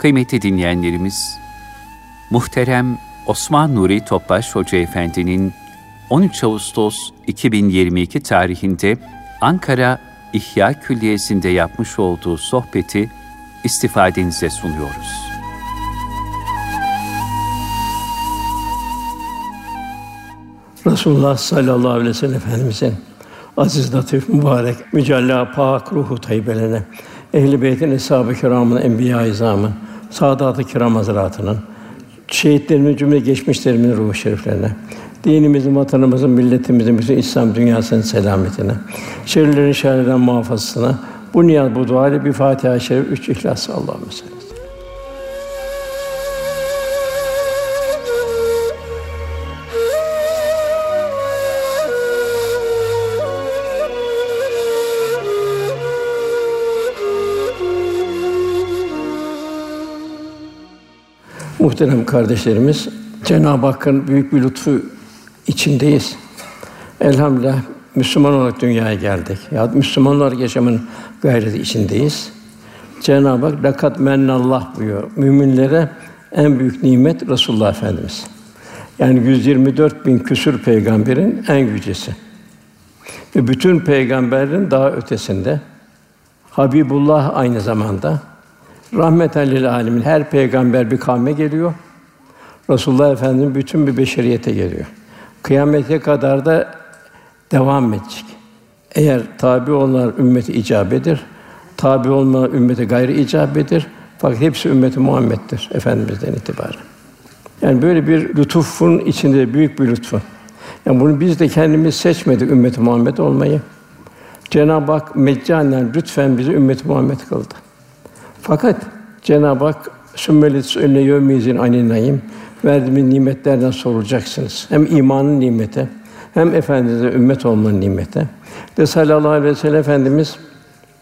Kıymetli dinleyenlerimiz, muhterem Osman Nuri Topbaş Hoca Efendi'nin 13 Ağustos 2022 tarihinde Ankara İhya Külliyesi'nde yapmış olduğu sohbeti istifadenize sunuyoruz. Resulullah sallallahu aleyhi ve sellem Efendimizin aziz, latif, mübarek, mücella, pak, ruhu tayyibelene, ehl-i beytin, eshab-ı kiramın, enbiya-i saadat-ı kiram hazretlerinin, şehitlerimizin cümle geçmişlerimin ruhu şeriflerine, dinimizin, vatanımızın, milletimizin, bütün İslam dünyasının selametine, şerlerin şerrinden muhafazasına, bu niyaz, bu dua ile bir Fatiha-i Şerif, üç İhlas Allah'ım salli. Muhterem kardeşlerimiz, Cenab-ı Hakk'ın büyük bir lütfu içindeyiz. Elhamdülillah Müslüman olarak dünyaya geldik. Ya Müslüman olarak yaşamın gayreti içindeyiz. Cenab-ı Hak lakat mennallah buyuruyor. Müminlere en büyük nimet Resulullah Efendimiz. Yani 124 bin küsür peygamberin en yücesi. Ve bütün peygamberlerin daha ötesinde. Habibullah aynı zamanda. Rahmeten lil alemin her peygamber bir kavme geliyor. Resulullah Efendimiz bütün bir beşeriyete geliyor. Kıyamete kadar da devam edecek. Eğer tabi olanlar ümmeti icabedir, tabi olmayan ümmete gayri icabedir. Fakat hepsi ümmeti Muhammed'dir efendimizden itibaren. Yani böyle bir lütufun içinde büyük bir lütfu. Yani bunu biz de kendimiz seçmedik ümmeti Muhammed olmayı. Cenab-ı Hak meccanen lütfen bizi ümmeti Muhammed kıldı. Fakat Cenab-ı Hak sümmelet önüne yevmizin aninayim verdiğimiz nimetlerden sorulacaksınız. Hem imanın nimeti hem efendimize ümmet olmanın nimeti. De sallallahu aleyhi ve sellem efendimiz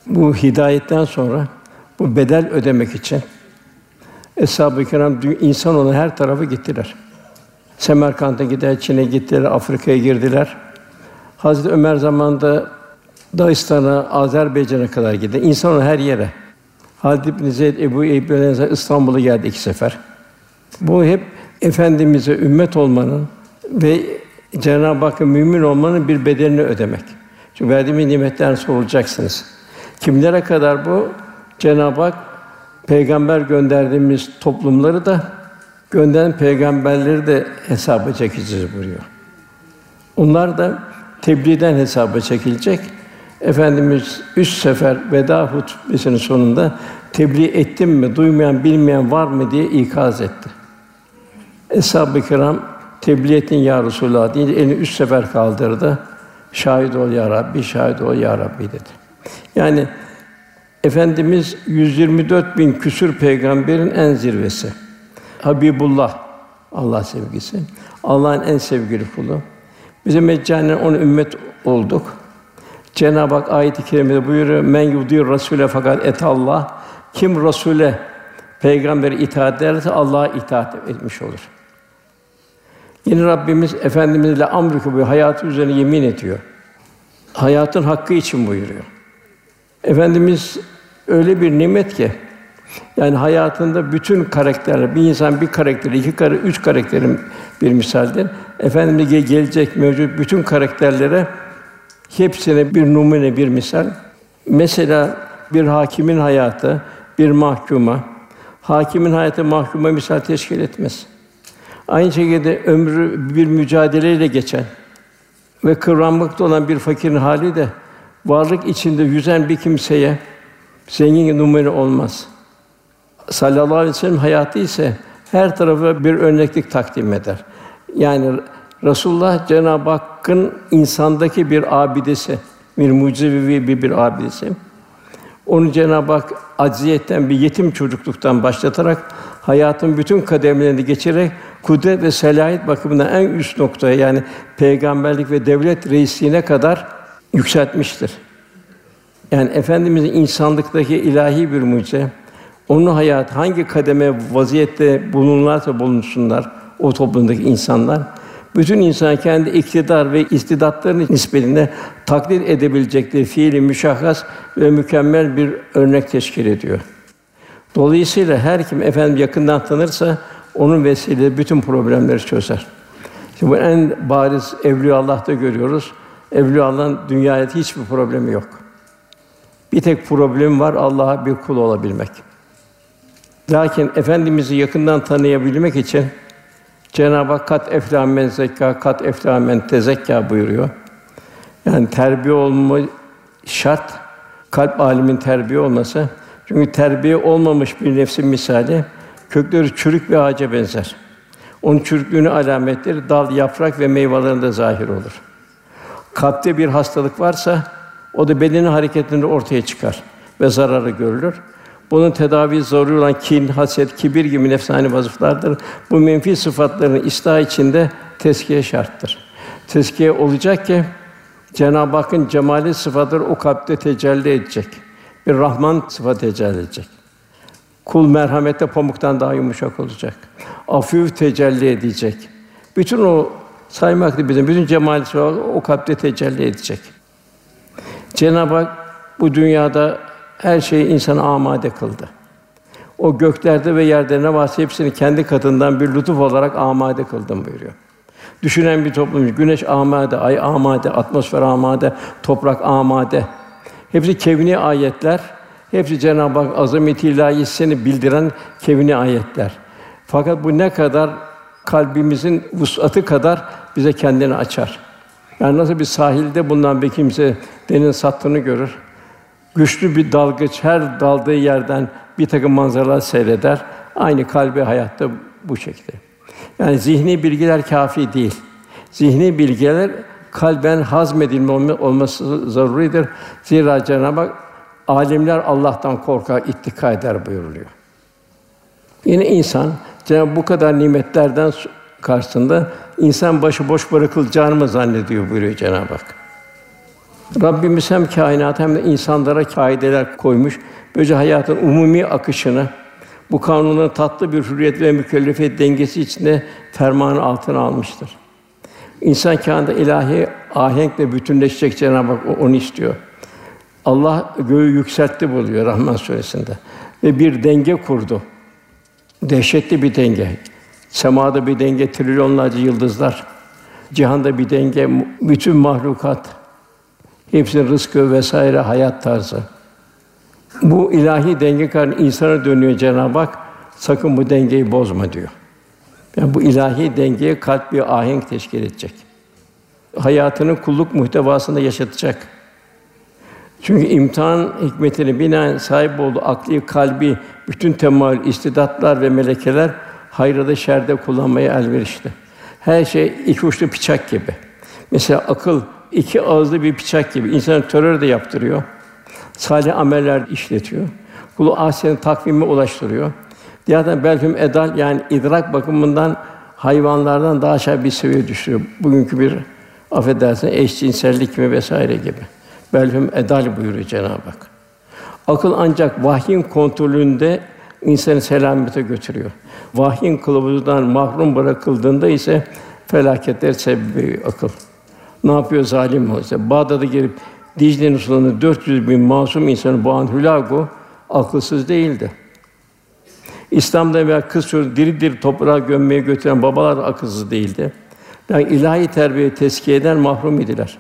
bu hidayetten sonra bu bedel ödemek için Eshab-ı Kiram insan olan her tarafı gittiler. Semerkant'a gider, Çin'e gittiler, Afrika'ya girdiler. Hazreti Ömer zamanında Dağıstan'a, Azerbaycan'a kadar gitti. İnsan olan her yere. Halid ibn Zeyd Ebu Eyyub İstanbul'a geldi iki sefer. Bu hep efendimize ümmet olmanın ve Cenab-ı Hakk'ın mümin olmanın bir bedelini ödemek. Çünkü verdiğimiz nimetler sorulacaksınız. Kimlere kadar bu? Cenab-ı Hak peygamber gönderdiğimiz toplumları da gönderen peygamberleri de hesaba çekeceğiz buyuruyor. Onlar da tebliğden hesaba çekilecek. Efendimiz üç sefer veda hutbesinin sonunda tebliğ ettim mi, duymayan, bilmeyen var mı diye ikaz etti. Eshab-ı kiram tebliğ ettin ya Resulullah deyince elini üç sefer kaldırdı. Şahit ol ya Rabbi, şahit ol ya Rabbi dedi. Yani Efendimiz 124 bin küsür peygamberin en zirvesi. Habibullah Allah sevgisi. Allah'ın en sevgili kulu. Bize meccanen onu ümmet olduk. Cenab-ı Hak ayet-i kerimede buyuruyor: "Men yudir Rasule fakat et Allah." Kim Rasule peygambere itaat ederse Allah'a itaat etmiş olur. Yine Rabbimiz Efendimizle amrı bu hayatı üzerine yemin ediyor. Hayatın hakkı için buyuruyor. Efendimiz öyle bir nimet ki yani hayatında bütün karakterler, bir insan bir karakteri, iki kare, üç karakterin bir misaldir. Efendimiz gelecek mevcut bütün karakterlere hepsine bir numune, bir misal. Mesela bir hakimin hayatı, bir mahkuma, hakimin hayatı mahkuma misal teşkil etmez. Aynı şekilde ömrü bir mücadeleyle geçen ve kıvranmakta olan bir fakirin hali de varlık içinde yüzen bir kimseye zengin numune olmaz. Sallallahu aleyhi ve sellem hayatı ise her tarafa bir örneklik takdim eder. Yani Resulullah Cenab-ı Hakk'ın insandaki bir abidesi, bir mucizevi bir, bir abidesi. Onu Cenab-ı Hak acziyetten bir yetim çocukluktan başlatarak hayatın bütün kademelerini geçerek kudret ve selahiyet bakımından en üst noktaya yani peygamberlik ve devlet reisliğine kadar yükseltmiştir. Yani efendimizin insanlıktaki ilahi bir mucize. Onun hayat hangi kademe vaziyette bulunurlarsa bulunsunlar o toplumdaki insanlar bütün insan kendi iktidar ve istidatlarının nispetinde taklit edebilecekleri fiili müşahhas ve mükemmel bir örnek teşkil ediyor. Dolayısıyla her kim efendim yakından tanırsa onun vesileyle bütün problemleri çözer. Şimdi bu en bariz Evliya Allah'ta görüyoruz. Evliya Allah'ın dünyaya hiçbir problemi yok. Bir tek problem var Allah'a bir kul olabilmek. Lakin efendimizi yakından tanıyabilmek için Cenab-ı Hak kat eflâ men zekka, kat eflâ men tezekka buyuruyor. Yani terbiye olma şart, kalp alimin terbiye olması. Çünkü terbiye olmamış bir nefsin misali kökleri çürük bir ağaca benzer. Onun çürüklüğünü alametleri dal, yaprak ve meyvelerinde zahir olur. Kalpte bir hastalık varsa o da bedenin hareketinde ortaya çıkar ve zararı görülür. Bunun tedavi zaruri olan kin, haset, kibir gibi nefsani vasıflardır. Bu menfi sıfatların ıslah içinde teskiye şarttır. Teskiye olacak ki Cenab-ı Hakk'ın cemali sıfatları o kalpte tecelli edecek. Bir Rahman sıfatı tecelli edecek. Kul merhamette pamuktan daha yumuşak olacak. Afif tecelli edecek. Bütün o saymakta bizim bütün cemali sıfatı o kalpte tecelli edecek. Cenab-ı Hak bu dünyada her şeyi insana amade kıldı. O göklerde ve yerde ne varsa hepsini kendi katından bir lütuf olarak amade kıldım buyuruyor. Düşünen bir toplum, güneş amade, ay amade, atmosfer amade, toprak amade. Hepsi kevni ayetler. Hepsi Cenab-ı Hak azameti ilahisini bildiren kevni ayetler. Fakat bu ne kadar kalbimizin vusatı kadar bize kendini açar. Yani nasıl bir sahilde bundan bir kimse deniz sattığını görür. Güçlü bir dalgıç her daldığı yerden bir takım manzaralar seyreder. Aynı kalbi hayatta bu şekilde. Yani zihni bilgiler kafi değil. Zihni bilgiler kalben hazmedilme olması zaruridir. Zira Cenab-ı Hak alimler Allah'tan korkar, ittika eder buyuruluyor. Yine insan Cenab-ı bu kadar nimetlerden karşısında insan başı boş bırakılacağını mı zannediyor buyuruyor Cenab-ı Hak. Rabbimiz hem kainat hem de insanlara kaideler koymuş. Böylece hayatın umumi akışını bu kanunların tatlı bir hürriyet ve mükellefiyet dengesi içinde fermanı altına almıştır. İnsan kânında ilahi ahenkle bütünleşecek Cenab-ı Hak onu istiyor. Allah göğü yükseltti buluyor Rahman suresinde ve bir denge kurdu. Dehşetli bir denge. Semada bir denge, trilyonlarca yıldızlar. Cihanda bir denge, bütün mahlukat. Hepsinin rızkı vesaire hayat tarzı. Bu ilahi denge karın insana dönüyor Cenab-ı Hak. Sakın bu dengeyi bozma diyor. Yani bu ilahi dengeye kalp bir ahenk teşkil edecek. Hayatını kulluk muhtevasında yaşatacak. Çünkü imtihan hikmetini binaen sahip olduğu akli, kalbi, bütün temayül, istidatlar ve melekeler hayırda şerde kullanmaya elverişli. Her şey iki uçlu bıçak gibi. Mesela akıl iki ağızlı bir bıçak gibi. İnsanı terör de yaptırıyor. Salih ameller işletiyor. Kulu ahsen takvime ulaştırıyor. Diğerden belhum edal yani idrak bakımından hayvanlardan daha aşağı bir seviye düşürüyor. Bugünkü bir affedersin eşcinsellik gibi vesaire gibi. Belhum edal buyuruyor Cenab-ı Hak. Akıl ancak vahyin kontrolünde insanı selamete götürüyor. Vahyin kılavuzundan mahrum bırakıldığında ise felaketler sebebi akıl. Ne yapıyor zalim olsa? Bağdat'a girip Dicle'nin sularında 400 bin masum insanı boğan Hülagu akılsız değildi. İslam'da veya kız çocuğu diri diri toprağa gömmeye götüren babalar akılsız değildi. Yani ilahi terbiye teskiye eden mahrum idiler.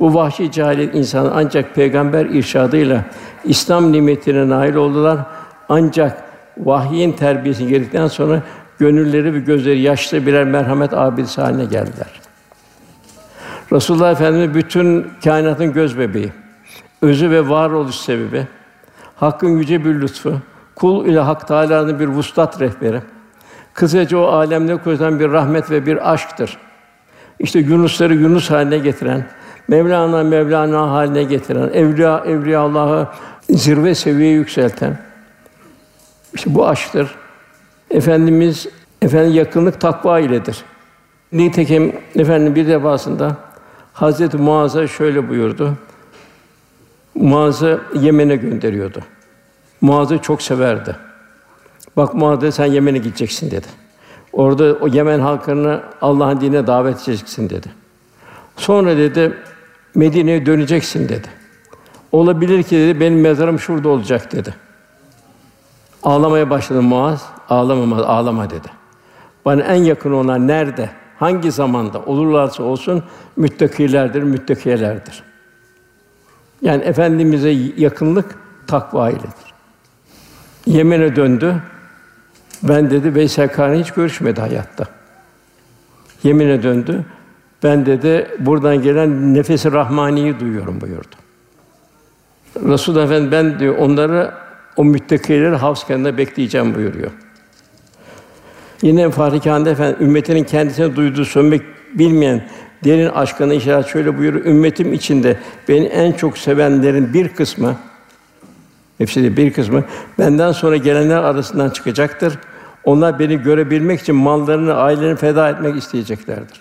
Bu vahşi cahil insan ancak peygamber irşadıyla İslam nimetine nail oldular. Ancak vahyin terbiyesi geldikten sonra gönülleri ve gözleri yaşlı birer merhamet abidesi haline geldiler. Resulullah Efendimiz bütün kainatın göz bebeği, özü ve varoluş sebebi, Hakk'ın yüce bir lütfu, kul ile Hak Teâlâ'nın bir vuslat rehberi. Kısaca o alemde koyulan bir rahmet ve bir aşktır. İşte Yunusları Yunus haline getiren, Mevlana Mevlana haline getiren, evliya evliya Allah'ı zirve seviyeye yükselten işte bu aşktır. Efendimiz efendim yakınlık takva iledir. Nitekim efendim bir defasında Hazreti Muaz'a şöyle buyurdu. Muaz'ı Yemen'e gönderiyordu. Muaz'ı çok severdi. Bak Muaz'a sen Yemen'e gideceksin dedi. Orada o Yemen halkını Allah'ın dinine davet edeceksin dedi. Sonra dedi Medine'ye döneceksin dedi. Olabilir ki dedi benim mezarım şurada olacak dedi. Ağlamaya başladı Muaz. Ağlama, ağlama dedi. Bana en yakın olan nerede? Hangi zamanda olurlarsa olsun müttakilerdir, müttakiyelerdir. Yani efendimize yakınlık takva iledir. Yemen'e döndü. Ben dedi Veysel Karni hiç görüşmedi hayatta. Yemin'e döndü. Ben dedi buradan gelen nefesi rahmaniyi duyuyorum buyurdu. Resul Efendi ben diyor onları o müttakileri havz bekleyeceğim buyuruyor. Yine Fahri Kâhane Efendi ümmetinin kendisine duyduğu sönmek bilmeyen derin aşkına işaret şöyle buyuruyor. Ümmetim içinde beni en çok sevenlerin bir kısmı hepsi de bir kısmı benden sonra gelenler arasından çıkacaktır. Onlar beni görebilmek için mallarını, ailelerini feda etmek isteyeceklerdir.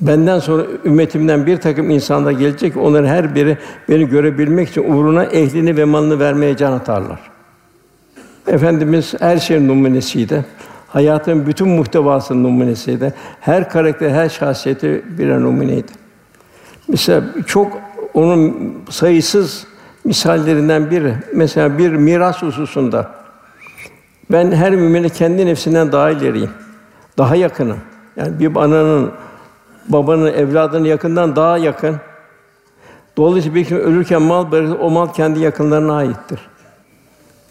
Benden sonra ümmetimden bir takım insanlar gelecek, onların her biri beni görebilmek için uğruna ehlini ve malını vermeye can atarlar. Efendimiz her şeyin numunesiydi. Hayatın bütün muhtevasının numunesiydi. Her karakter, her şahsiyeti birer numuneydi. Mesela çok onun sayısız misallerinden biri. Mesela bir miras hususunda ben her mümine kendi nefsinden daha ileriyim. Daha yakınım. Yani bir ananın, babanın, evladının yakından daha yakın. Dolayısıyla bir kim ölürken mal bırakır, o mal kendi yakınlarına aittir.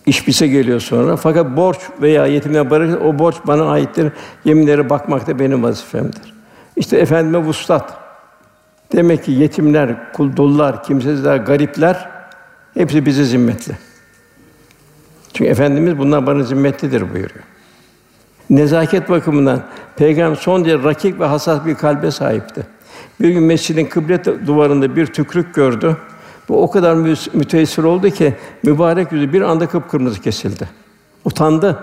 İş bize geliyor sonra. Fakat borç veya yetimler bırakır, o borç bana aittir. Yeminlere bakmak da benim vazifemdir. İşte efendime vuslat. Demek ki yetimler, kul dullar, kimsesizler, garipler hepsi bize zimmetli. Çünkü efendimiz bunlar bana zimmetlidir buyuruyor. Nezaket bakımından peygamber son derece rakik ve hassas bir kalbe sahipti. Bir gün mescidin kıble duvarında bir tükrük gördü. Bu o kadar müteessir oldu ki mübarek yüzü bir anda kıpkırmızı kesildi. Utandı.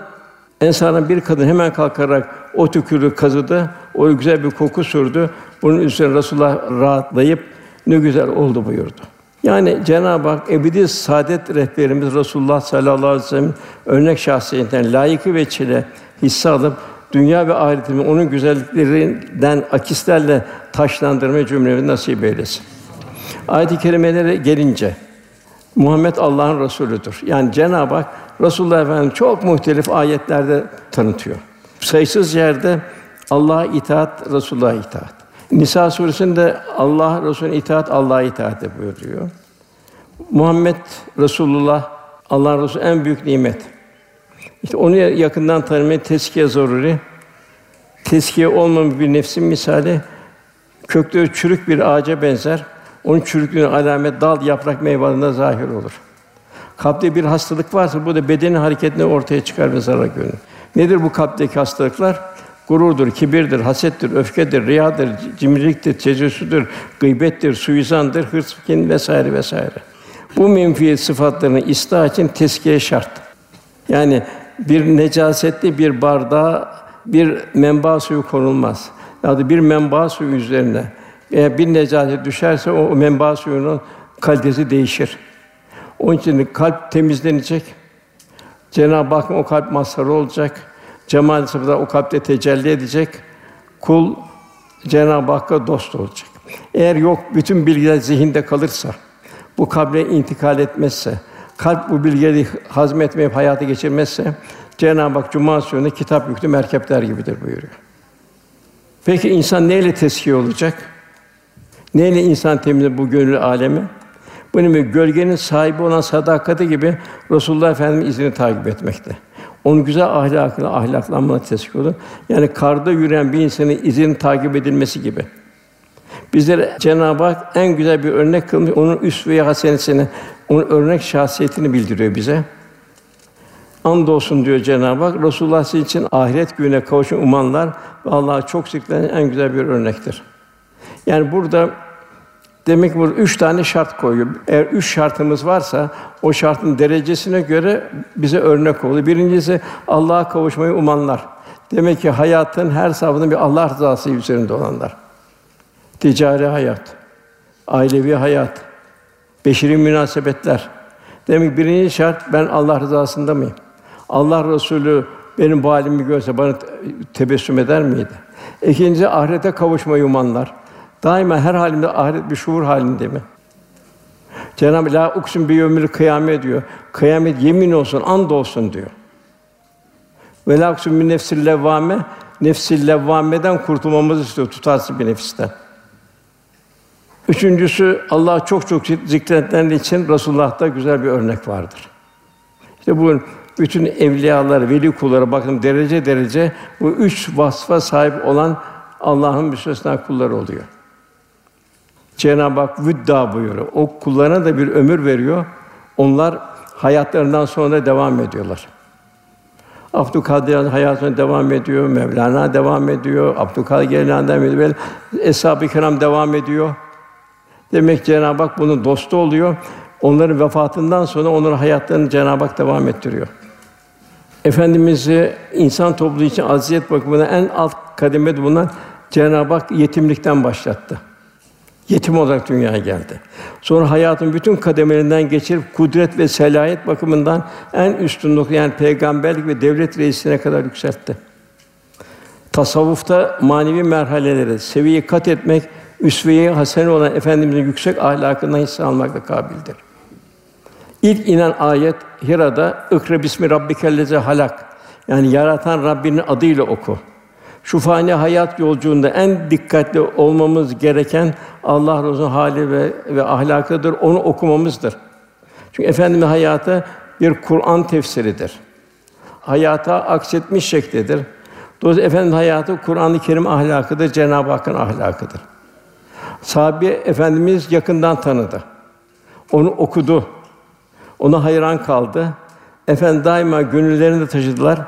Ensardan bir kadın hemen kalkarak o tükürüğü kazıdı, o güzel bir koku sürdü. Bunun üzerine Resulullah rahatlayıp ne güzel oldu buyurdu. Yani Cenab-ı Hak ebedi saadet rehberimiz Resulullah sallallahu aleyhi ve sellem örnek şahsiyetinden layıkı ve çile hisse alıp dünya ve ahiretimi onun güzelliklerinden akislerle taşlandırma cümlemi nasip eylesin. Ayet-i kerimelere gelince Muhammed Allah'ın Resulüdür. Yani Cenab-ı Hak Resulullah Efendimiz çok muhtelif ayetlerde tanıtıyor. Sayısız yerde Allah'a itaat, Resulullah'a itaat. Nisa suresinde Allah Resulüne itaat, Allah'a itaat buyuruyor. Muhammed Resulullah Allah Resulü en büyük nimet. İşte onu yakından tanımayı teskiye zaruri. Teskiye olmamış bir nefsin misali kökleri çürük bir ağaca benzer. Onun çürüklüğüne alamet dal, yaprak, meyvelerinde zahir olur. Kalpte bir hastalık varsa bu da bedenin hareketini ortaya çıkar ve zarar görür. Nedir bu kalpteki hastalıklar? Gururdur, kibirdir, hasettir, öfkedir, riyadır, cimriliktir, tecessüdür, gıybettir, suizandır, hırs, kin vesaire vesaire. Bu menfi sıfatlarını ıslah için teskiye şart. Yani bir necasetli bir bardağa bir menba suyu konulmaz. Ya da bir menba suyu üzerine eğer bir necaset düşerse o menba suyunun kalitesi değişir. Onun için kalp temizlenecek. Cenab-ı Hak o kalp mazharı olacak. Cemal sıfatı o kalpte tecelli edecek. Kul Cenab-ı Hakk'a dost olacak. Eğer yok bütün bilgiler zihinde kalırsa, bu kabre intikal etmezse, kalp bu bilgileri hazmetmeyip hayata geçirmezse Cenab-ı Hak Cuma Suresi'nde kitap yüklü merkepler gibidir buyuruyor. Peki insan neyle teskiye olacak? Neyle insan temizler bu gönül alemi? Bunun gibi gölgenin sahibi olan sadakati gibi Resulullah Efendimiz izini takip etmekte. Onun güzel ahlakına, ahlaklanma teşvik olur. Yani karda yürüyen bir insanın izini takip edilmesi gibi. Bizlere Cenab-ı Hak en güzel bir örnek kılmış, onun üsve-i hasenesini, onun örnek şahsiyetini bildiriyor bize. Andolsun diyor Cenab-ı Hak, Resulullah sizin için ahiret gününe kavuşun umanlar Allah'a çok sıklenen en güzel bir örnektir. Yani burada demek ki burada üç tane şart koyuyor. Eğer üç şartımız varsa o şartın derecesine göre bize örnek oluyor. Birincisi Allah'a kavuşmayı umanlar. Demek ki hayatın her safhasında bir Allah rızası üzerinde olanlar. Ticari hayat, ailevi hayat, beşeri münasebetler. Demek birinci şart ben Allah rızasında mıyım? Allah Resulü benim bu halimi görse bana tebessüm eder miydi? İkinci ahirete kavuşmayı umanlar. Daima her halimde ahiret bir şuur halinde mi? Cenab-ı La uksun bi yevmil kıyamet diyor. Kıyamet yemin olsun, and olsun diyor. Ve la uksun bi nefsil levvame nefsil levvameden kurtulmamızı istiyor tutarsız bir nefisten. Üçüncüsü Allah çok çok zikredenler için Resulullah'ta güzel bir örnek vardır. İşte bu bütün evliyalar, veli kulları bakın derece derece bu üç vasfa sahip olan Allah'ın müstesna kulları oluyor. Cenab-ı Hak vüdda buyuruyor. O kullarına da bir ömür veriyor. Onlar hayatlarından sonra devam ediyorlar. Abdülkadir hayatına devam ediyor, Mevlana devam ediyor, Abdülkadir Geylani devam ediyor, Eshab-ı Kiram devam ediyor. Demek Cenab-ı Hak bunun dostu oluyor. Onların vefatından sonra onların hayatlarını Cenab-ı Hak devam ettiriyor. Efendimiz'i insan topluluğu için aziyet bakımından en alt kademede bulunan Cenab-ı Hak yetimlikten başlattı. Yetim olarak dünyaya geldi. Sonra hayatın bütün kademelerinden geçirip kudret ve selahiyet bakımından en üstünlük yani peygamberlik ve devlet reisine kadar yükseltti. Tasavvufta manevi merhaleleri seviyeyi kat etmek üsve-i hasene olan efendimizin yüksek ahlakından hisse almakla kabildir. İlk inen ayet Hira'da "Ikra bismi rabbikellezi halak." Yani yaratan Rabbinin adıyla oku. Şu fani hayat yolculuğunda en dikkatli olmamız gereken Allah Resulü'nün hali ve ve ahlakıdır. Onu okumamızdır. Çünkü efendimiz hayatı bir Kur'an tefsiridir. Hayata aksetmiş şeklidir. Dolayısıyla efendimiz hayatı Kur'an-ı Kerim ahlakıdır, Cenab-ı Hakk'ın ahlakıdır. Sahabe efendimiz yakından tanıdı. Onu okudu. Ona hayran kaldı. Efendi daima gönüllerinde taşıdılar.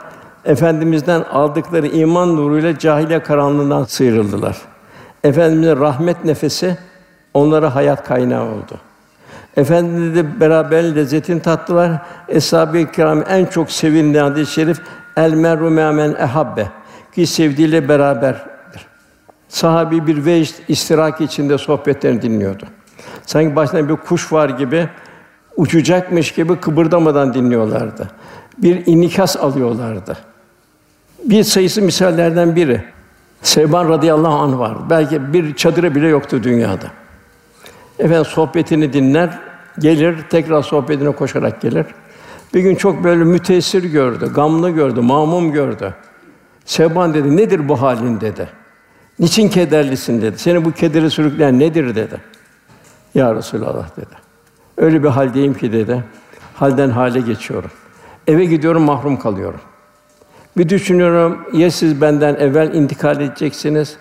Efendimizden aldıkları iman nuruyla cahiliye karanlığından sıyrıldılar. Efendimizin rahmet nefesi onlara hayat kaynağı oldu. Efendimizle beraber lezzetin tattılar. Eshab-ı kiram en çok sevilen hadis-i şerif el mer'u men ehabbe ki sevdiğiyle beraberdir. Sahabi bir vecd istirak içinde sohbetlerini dinliyordu. Sanki başında bir kuş var gibi uçacakmış gibi kıpırdamadan dinliyorlardı. Bir inikas alıyorlardı. Bir sayısı misallerden biri. Sevban radıyallahu anh var. Belki bir çadırı bile yoktu dünyada. Efendim sohbetini dinler, gelir, tekrar sohbetine koşarak gelir. Bir gün çok böyle müteessir gördü, gamlı gördü, mamum gördü. Sevban dedi, nedir bu halin dedi. Niçin kederlisin dedi. Seni bu kederi sürükleyen nedir dedi. Ya Resulallah dedi. Öyle bir haldeyim ki dedi. Halden hale geçiyorum. Eve gidiyorum mahrum kalıyorum. Bir düşünüyorum ya siz benden evvel intikal edeceksiniz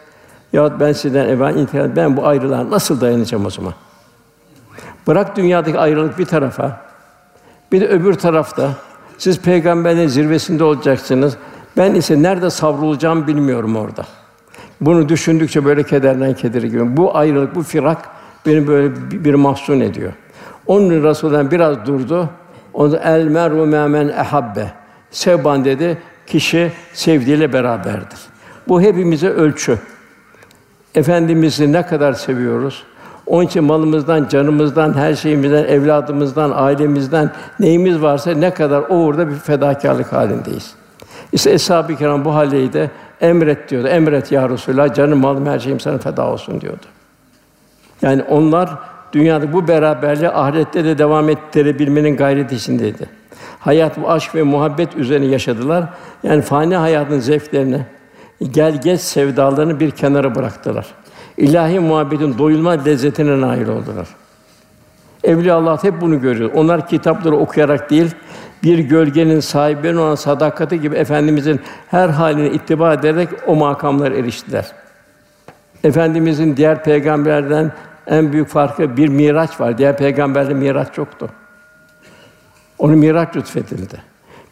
ya ben sizden evvel intikal ben bu ayrılığa nasıl dayanacağım o zaman? Bırak dünyadaki ayrılık bir tarafa. Bir de öbür tarafta siz peygamberin zirvesinde olacaksınız. Ben ise nerede savrulacağım bilmiyorum orada. Bunu düşündükçe böyle kederden kedere gibi. Bu ayrılık, bu firak beni böyle bir mahzun ediyor. Onun Resûlullah biraz durdu. Onu el meru men ehabbe. Sevban dedi, kişi sevdiğiyle beraberdir. Bu hepimize ölçü. Efendimizi ne kadar seviyoruz? Onun için malımızdan, canımızdan, her şeyimizden, evladımızdan, ailemizden neyimiz varsa ne kadar o uğurda bir fedakarlık halindeyiz. İşte Eshab-ı Kiram bu haldeydi. Emret diyordu. Emret ya Resulallah, canım, malım, her şeyim sana feda olsun diyordu. Yani onlar dünyada bu beraberliği ahirette de devam ettirebilmenin gayreti içindeydi. Hayat bu aşk ve muhabbet üzerine yaşadılar. Yani fani hayatın zevklerini, gel geç sevdalarını bir kenara bıraktılar. İlahi muhabbetin doyulma lezzetine nail oldular. Evliya Allah hep bunu görüyor. Onlar kitapları okuyarak değil, bir gölgenin sahibinin olan sadakati gibi efendimizin her haline ittiba ederek o makamlara eriştiler. Efendimizin diğer peygamberlerden en büyük farkı bir miraç var. Diğer peygamberlerin miraç yoktu. Onu miraç lütfedildi.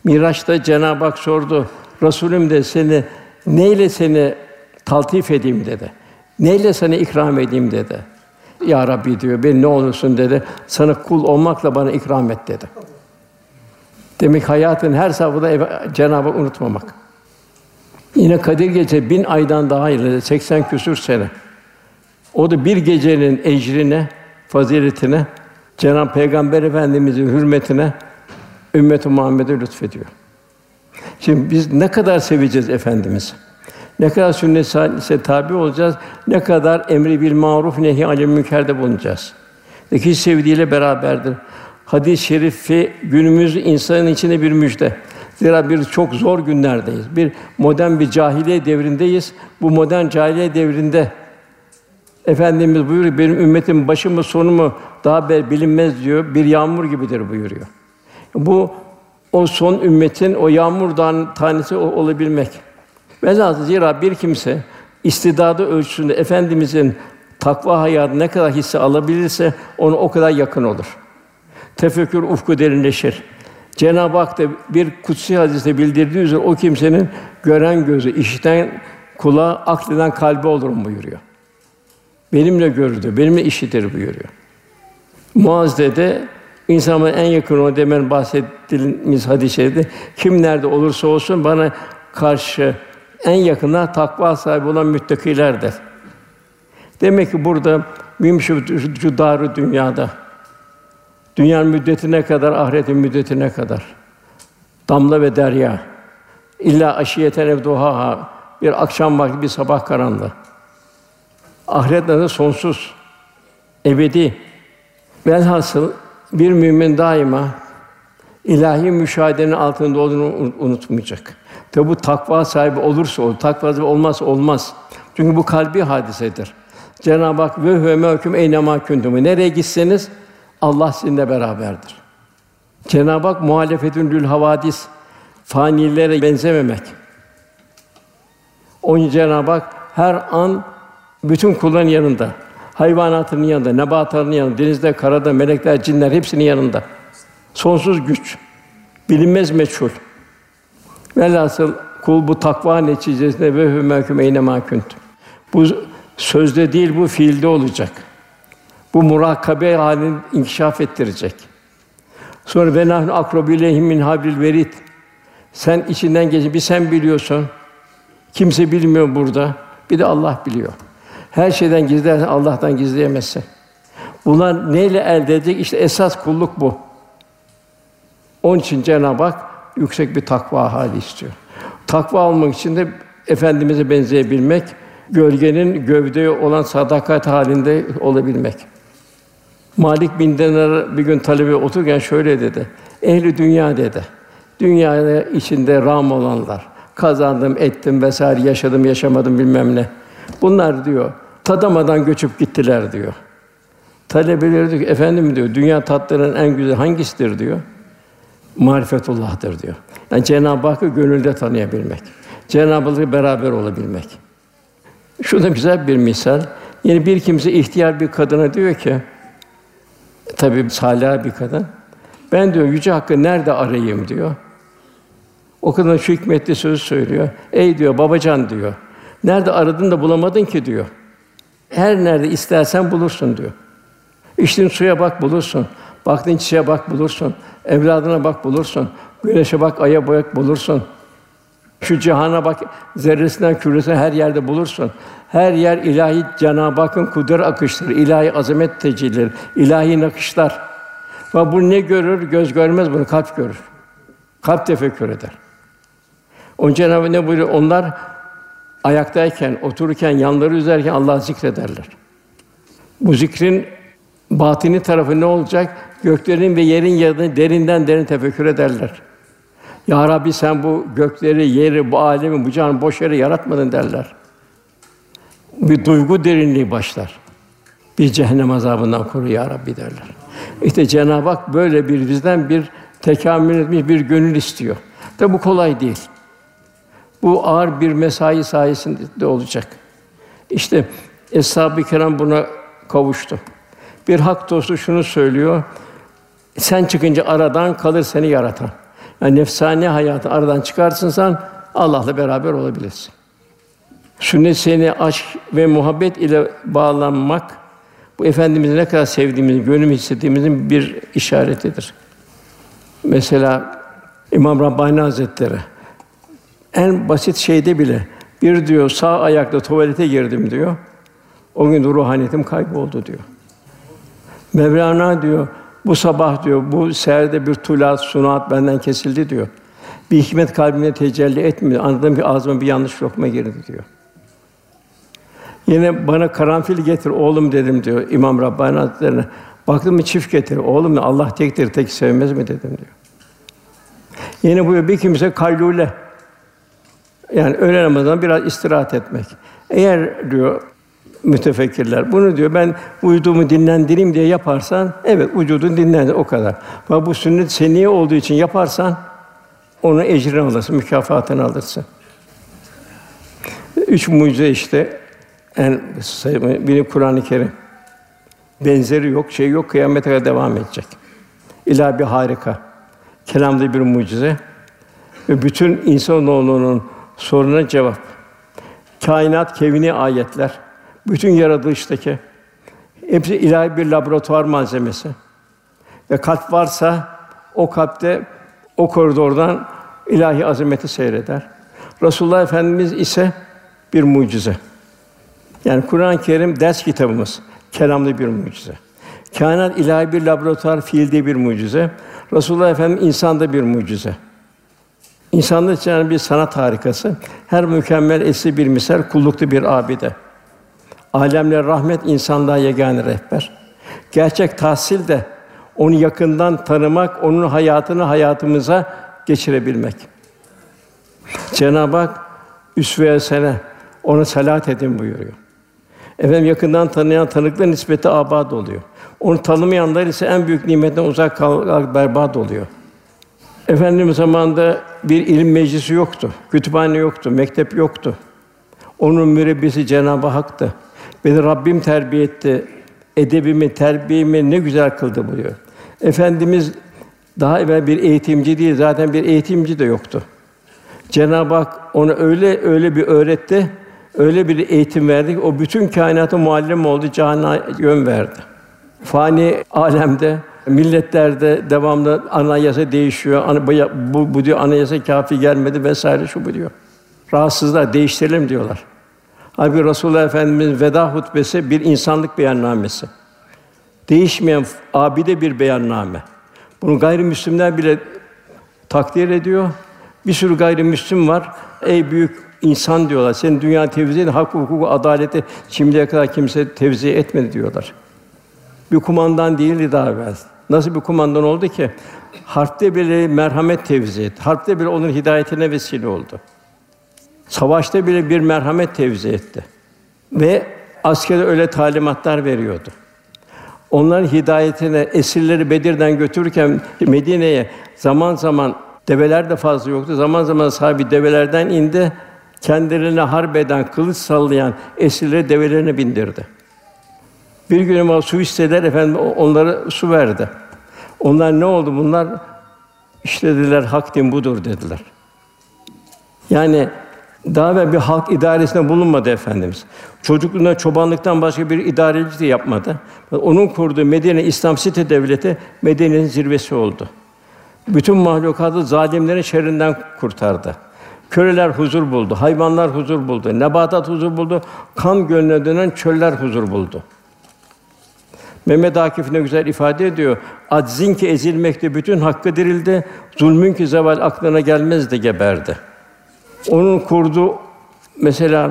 Miraç'ta Cenab-ı Hak sordu. Resulüm de seni neyle seni taltif edeyim dedi. Neyle sana ikram edeyim dedi. Ya Rabbi diyor, ben ne olursun dedi. Sana kul olmakla bana ikram et dedi. Demek hayatın her safhada Cenab-ı Hak unutmamak. Yine Kadir Gece bin aydan daha hayırlı, 80 küsür sene. O da bir gecenin ecrine, faziletine, Cenab-ı Peygamber Efendimizin hürmetine ümmeti Muhammed'e lütfediyor. Şimdi biz ne kadar seveceğiz efendimizi? Ne kadar sünnet ise tabi olacağız, ne kadar emri bil maruf nehi anil münkerde bulunacağız. İki sevdiğiyle beraberdir. Hadis-i şerifi günümüz insanın içinde bir müjde. Zira bir çok zor günlerdeyiz. Bir modern bir cahiliye devrindeyiz. Bu modern cahiliye devrinde Efendimiz buyuruyor, benim ümmetim başı mı sonu mu daha bilinmez diyor. Bir yağmur gibidir buyuruyor. Bu o son ümmetin o yağmurdan tanesi olabilmek. Velhâsıl zira bir kimse istidadı ölçüsünde efendimizin takva hayatı ne kadar hisse alabilirse onu o kadar yakın olur. Tefekkür ufku derinleşir. Cenab-ı Hak da bir kutsi hadiste bildirdiği üzere o kimsenin gören gözü, işiten kulağı, akleden kalbi olurum buyuruyor. Benimle gördü, benimle işitir buyuruyor. Muazze'de de insanın en yakın o demen bahsettiğimiz hadis-i kim nerede olursa olsun bana karşı en yakına takva sahibi olan müttakilerdir. Demek ki burada mümkün şu darı dünyada dünyanın müddetine kadar, ahiretin müddetine kadar damla ve derya illa aşiyeten ev duhaha bir akşam vakti bir sabah karanlığı. Ahiret adı sonsuz, ebedi. Velhasıl bir mümin daima ilahi müşahedenin altında olduğunu unutmayacak. Tabi bu takva sahibi olursa olur, takva sahibi olmaz olmaz. Çünkü bu kalbi hadisedir. Cenab-ı Hak ve huve mehkum eynema kuntum. Nereye gitseniz Allah sizinle beraberdir. Cenab-ı Hak muhalefetün lül havadis fanilere benzememek. Onun Cenab-ı Hak her an bütün kulların yanında. Hayvanatın yanında, nebatların yanında, denizde, karada, melekler, cinler hepsinin yanında. Sonsuz güç, bilinmez meçhul. Velhasıl kul bu takva neticesinde ve hümeküm eyne makünt. Bu sözde değil, bu fiilde olacak. Bu murakabe halini inkişaf ettirecek. Sonra ve nahnu akrabu min hablil verit. Sen içinden geçin, bir sen biliyorsun. Kimse bilmiyor burada. Bir de Allah biliyor. Her şeyden gizlersen Allah'tan gizleyemezsin. Bunlar neyle elde edecek? İşte esas kulluk bu. Onun için Cenab-ı Hak yüksek bir takva hali istiyor. Takva olmak için de efendimize benzeyebilmek, gölgenin gövde olan sadakat halinde olabilmek. Malik bin Dinar bir gün talebe otururken şöyle dedi. Ehli dünya dedi. Dünyada içinde ram olanlar. Kazandım, ettim vesaire, yaşadım, yaşamadım bilmem ne. Bunlar diyor tadamadan göçüp gittiler diyor. Talebeleri diyor ki, efendim diyor, dünya tatlarının en güzel hangisidir diyor. Marifetullah'tır diyor. Yani Cenab-ı Hakk'ı gönülde tanıyabilmek. Cenab-ı Hak'la beraber olabilmek. Şu da güzel bir misal. Yine bir kimse ihtiyar bir kadına diyor ki, tabii salih bir kadın. Ben diyor yüce hakkı nerede arayayım diyor. O kadın şu hikmetli söz söylüyor. Ey diyor babacan diyor. Nerede aradın da bulamadın ki diyor. Her nerede istersen bulursun diyor. İçtiğin suya bak bulursun. Baktığın çiçeğe bak bulursun. Evladına bak bulursun. Güneşe bak, aya bak bulursun. Şu cihana bak, zerresinden küresine her yerde bulursun. Her yer ilahi Cenab-ı Hakk'ın kudret akışları, ilahi azamet tecellileri, ilahi nakışlar. Ve bu ne görür? Göz görmez bunu, kalp görür. Kalp tefekkür eder. Onun Cenab-ı ne buyuruyor? Onlar ayaktayken, otururken, yanları üzerken Allah'ı zikrederler. Bu zikrin batini tarafı ne olacak? Göklerin ve yerin yanını derinden derin tefekkür ederler. Ya Rabbi sen bu gökleri, yeri, bu alemi, bu canı boş yere yaratmadın derler. Bir duygu derinliği başlar. Bir cehennem azabından koru ya Rabbi derler. İşte Cenab-ı Hak böyle bir bizden bir tekamül etmiş bir gönül istiyor. Tabi bu kolay değil. Bu ağır bir mesai sayesinde olacak. İşte Eshab-ı Kiram buna kavuştu. Bir hak dostu şunu söylüyor. Sen çıkınca aradan kalır seni yaratan. Yani nefsani hayatı aradan çıkarsın sen Allah'la beraber olabilirsin. Sünnet seni aşk ve muhabbet ile bağlanmak bu efendimizi ne kadar sevdiğimizi, gönlüm hissettiğimizin bir işaretidir. Mesela İmam Rabbani Hazretleri en basit şeyde bile bir diyor sağ ayakla tuvalete girdim diyor. O gün ruhaniyetim kayboldu diyor. Mevlana diyor bu sabah diyor bu seherde bir tulat sunat benden kesildi diyor. Bir hikmet kalbime tecelli etmiyor. Anladığım bir ağzıma bir yanlış lokma girdi diyor. Yine bana karanfil getir oğlum dedim diyor İmam Rabbani Hazretleri'ne. Baktım mı çift getirir. Oğlum Allah tektir, tek sevmez mi dedim diyor. Yine buyuruyor bir kimse kaylule. Yani öğle namazından biraz istirahat etmek. Eğer diyor mütefekkirler bunu diyor ben vücudumu dinlendireyim diye yaparsan evet vücudun dinlendir o kadar. Ama bu sünnet seniye olduğu için yaparsan onu ecrini alırsın, mükafatını alırsın. Üç mucize işte en biri Kur'an-ı Kerim. Benzeri yok, şey yok, kıyamete kadar devam edecek. İlahi bir harika. Kelamda bir mucize ve bütün insanoğlunun soruna cevap. Kainat, kevni ayetler, bütün yaratılıştaki hepsi ilahi bir laboratuvar malzemesi. Ve kalp varsa o kalpte o koridordan ilahi azameti seyreder. Resulullah Efendimiz ise bir mucize. Yani Kur'an-ı Kerim ders kitabımız, kelamlı bir mucize. Kainat ilahi bir laboratuvar, fiilde bir mucize. Resulullah Efendimiz insanda bir mucize. İnsanlık için bir sanat harikası. Her mükemmel esli bir misal, kulluklu bir abide. Alemler rahmet, insanlığa yegâne rehber. Gerçek tahsil de onu yakından tanımak, onun hayatını hayatımıza geçirebilmek. Cenab-ı Hak üsve sene ona salat edin buyuruyor. Efendim yakından tanıyan tanıklar nispeti abad oluyor. Onu tanımayanlar ise en büyük nimetten uzak kalarak berbat oluyor. Efendimiz zamanında bir ilim meclisi yoktu, kütüphane yoktu, mektep yoktu. Onun mürebbisi Cenab-ı Hak'tı. Beni Rabbim terbiye etti. Edebimi, terbiyemi ne güzel kıldı buyuruyor. Efendimiz daha evvel bir eğitimci değil, zaten bir eğitimci de yoktu. Cenab-ı Hak ona öyle öyle bir öğretti, öyle bir eğitim verdi ki o bütün kainata muallim oldu, cihana yön verdi. Fani alemde, milletlerde devamlı anayasa değişiyor. Bu, bu diyor anayasa kafi gelmedi vesaire şu bu diyor. Rahatsızlar değiştirelim diyorlar. Halbuki Resulullah Efendimiz'in veda hutbesi bir insanlık beyannamesi. Değişmeyen abide bir beyanname. Bunu gayrimüslimler bile takdir ediyor. Bir sürü gayrimüslim var. Ey büyük insan diyorlar. Senin dünya tevzi hak, hukuku, adaleti şimdiye kadar kimse tevzi etmedi diyorlar. Bir kumandan değildi daha evvel. Nasıl bir kumandan oldu ki? Harpte bile merhamet tevzi etti. Harpte bile onun hidayetine vesile oldu. Savaşta bile bir merhamet tevzi etti. Ve askere öyle talimatlar veriyordu. Onların hidayetine esirleri Bedir'den götürürken Medine'ye zaman zaman develer de fazla yoktu. Zaman zaman sahibi develerden indi. Kendilerine harbeden, kılıç sallayan esirleri develerine bindirdi. Bir gün ama su istediler, efendim onlara su verdi. Onlar ne oldu bunlar? İşte dediler, hak din budur dediler. Yani daha evvel bir halk idaresinde bulunmadı efendimiz. Çocukluğunda çobanlıktan başka bir idareci de yapmadı. Onun kurduğu Medine İslam Site Devleti Medine'nin zirvesi oldu. Bütün mahlukatı zalimlerin şerrinden kurtardı. Köleler huzur buldu, hayvanlar huzur buldu, nebatat huzur buldu, kan gölüne dönen çöller huzur buldu. Mehmet Akif ne güzel ifade ediyor. Aczin ki ezilmekte bütün hakkı dirildi, zulmün ki zeval aklına gelmez de geberdi. Onun kurdu mesela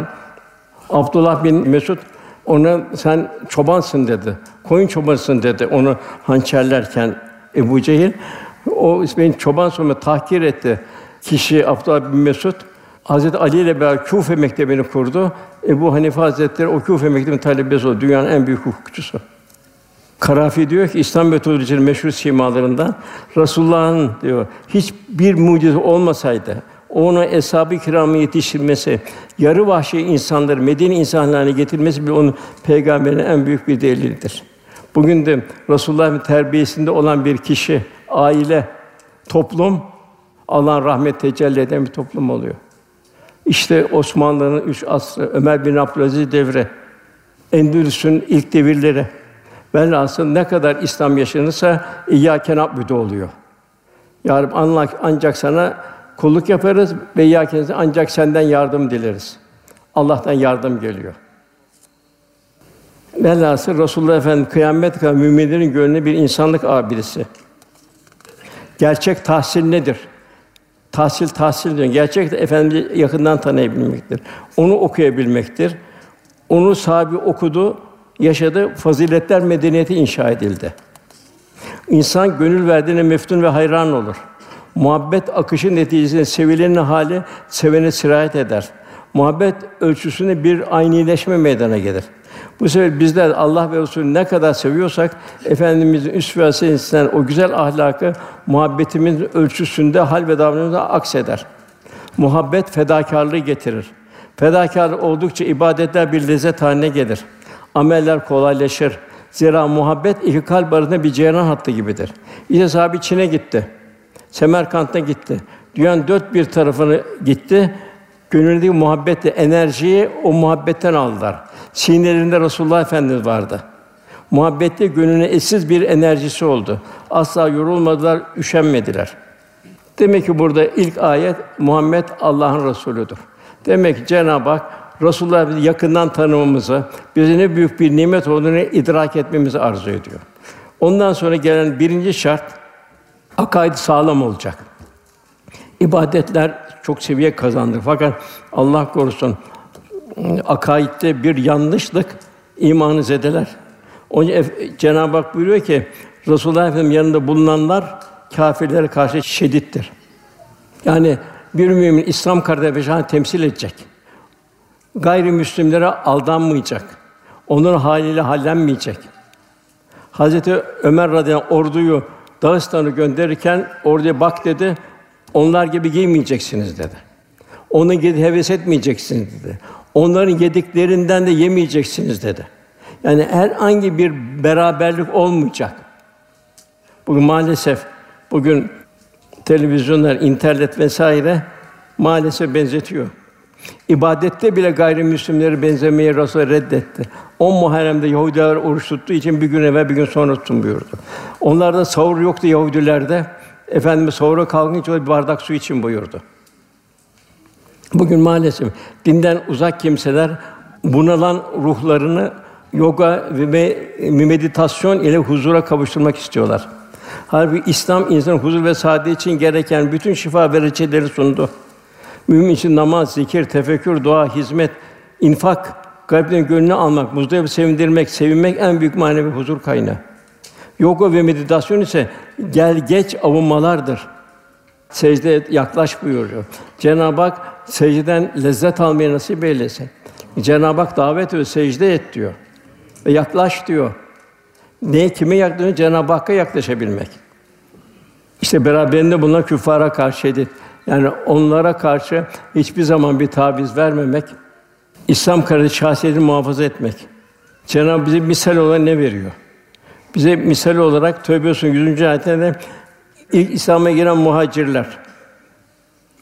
Abdullah bin Mesud ona sen çobansın dedi. Koyun çobansın dedi onu hançerlerken Ebu Cehil. O beni çoban sonra tahkir etti. Kişi Abdullah bin Mesud Hazreti Ali ile beraber Küfe mektebini kurdu. Ebu Hanife Hazretleri o Küfe mektebinin talebesi oldu. Dünyanın en büyük hukukçusu. Karafi diyor ki İslam metodolojinin meşhur simalarından Resulullah'ın diyor hiçbir mucize olmasaydı onu eshab-ı kiramı yetiştirmesi, yarı vahşi insanları Medine insanlarına getirmesi bile onun peygamberin en büyük bir delilidir. Bugün de Resulullah'ın terbiyesinde olan bir kişi, aile, toplum Allah'ın rahmet tecelli eden bir toplum oluyor. İşte Osmanlı'nın üç asrı, Ömer bin Abdülaziz devre, Endülüs'ün ilk devirleri. Velhasıl ne kadar İslam yaşanırsa İyyâke na'budu oluyor. Ya Rabbi, ancak sana kulluk yaparız ve İyyâke ancak senden yardım dileriz. Allah'tan yardım geliyor. Velhasıl Resulullah Efendimiz kıyamet kadar müminlerin gönlü bir insanlık abidesi. Gerçek tahsil nedir? Tahsil tahsil diyor. Gerçek Efendimizi yakından tanıyabilmektir. Onu okuyabilmektir. Onu sahibi okudu, yaşadı, faziletler medeniyeti inşa edildi. İnsan gönül verdiğine meftun ve hayran olur. Muhabbet akışı neticesinde sevilenin hali sevene sirayet eder. Muhabbet ölçüsünde bir aynileşme meydana gelir. Bu sefer bizler Allah ve Resulü ne kadar seviyorsak efendimizin üst ve o güzel ahlakı muhabbetimizin ölçüsünde hal ve davranışımızda akseder. Muhabbet fedakarlığı getirir. Fedakar oldukça ibadetler bir lezzet haline gelir. Ameller kolaylaşır. Zira muhabbet iki kalp arasında bir ceyran hattı gibidir. İşte sahabe Çin'e gitti. Semerkant'a gitti. Dünyanın dört bir tarafını gitti. Gönüldeki muhabbetle enerjiyi o muhabbetten aldılar. Sinelerinde Resulullah Efendimiz vardı. Muhabbette gönlüne eşsiz bir enerjisi oldu. Asla yorulmadılar, üşenmediler. Demek ki burada ilk ayet Muhammed Allah'ın Resulüdür. Demek ki Cenab-ı Hak Resulullah'ı yakından tanımamızı, bize ne büyük bir nimet olduğunu idrak etmemizi arzu ediyor. Ondan sonra gelen birinci şart akaid sağlam olacak. İbadetler çok seviye kazandı. Fakat Allah korusun akaidde bir yanlışlık imanı zedeler. Onun Cenab-ı Hak buyuruyor ki Resulullah Efendimiz yanında bulunanlar kâfirlere karşı şedittir. Yani bir mümin İslam kardeşini temsil edecek. Gayrimüslimlere aldanmayacak. Onun haliyle hallenmeyecek. Hazreti Ömer radıyallahu orduyu Dağıstan'a gönderirken orduya bak dedi. Onlar gibi giymeyeceksiniz dedi. Onun gibi heves etmeyeceksiniz dedi. Onların yediklerinden de yemeyeceksiniz dedi. Yani herhangi bir beraberlik olmayacak. Bugün maalesef bugün televizyonlar, internet vesaire maalesef benzetiyor. İbadette bile gayrimüslimleri benzemeyi Rasul reddetti. On Muharrem'de Yahudiler oruç tuttuğu için bir gün evvel bir gün sonra tutun buyurdu. Onlarda sahur yoktu Yahudilerde. Efendimiz sahura kalkınca bir bardak su için buyurdu. Bugün maalesef dinden uzak kimseler bunalan ruhlarını yoga ve meditasyon ile huzura kavuşturmak istiyorlar. Halbuki İslam insan huzur ve saadet için gereken bütün şifa ve reçeteleri sundu. Mümin için namaz, zikir, tefekkür, dua, hizmet, infak, kalpten gönlünü almak, muzdarip sevindirmek, sevinmek en büyük manevi huzur kaynağı. Yoga ve meditasyon ise gel geç avunmalardır. Secde yaklaş buyuruyor. Cenab-ı Hak secdeden lezzet almayı nasip eylesin. Cenab-ı Hak davet ediyor, secde et diyor. Ve yaklaş diyor. Neye kime yaklaşıyor? Cenab-ı Hakk'a yaklaşabilmek. İşte beraberinde bunlar küffara karşı edip yani onlara karşı hiçbir zaman bir taviz vermemek, İslam kardeş şahsiyetini muhafaza etmek. Cenab-ı bize misal olarak ne veriyor? Bize misal olarak Tövbe Suresi 100. ayetinde ilk İslam'a giren muhacirler.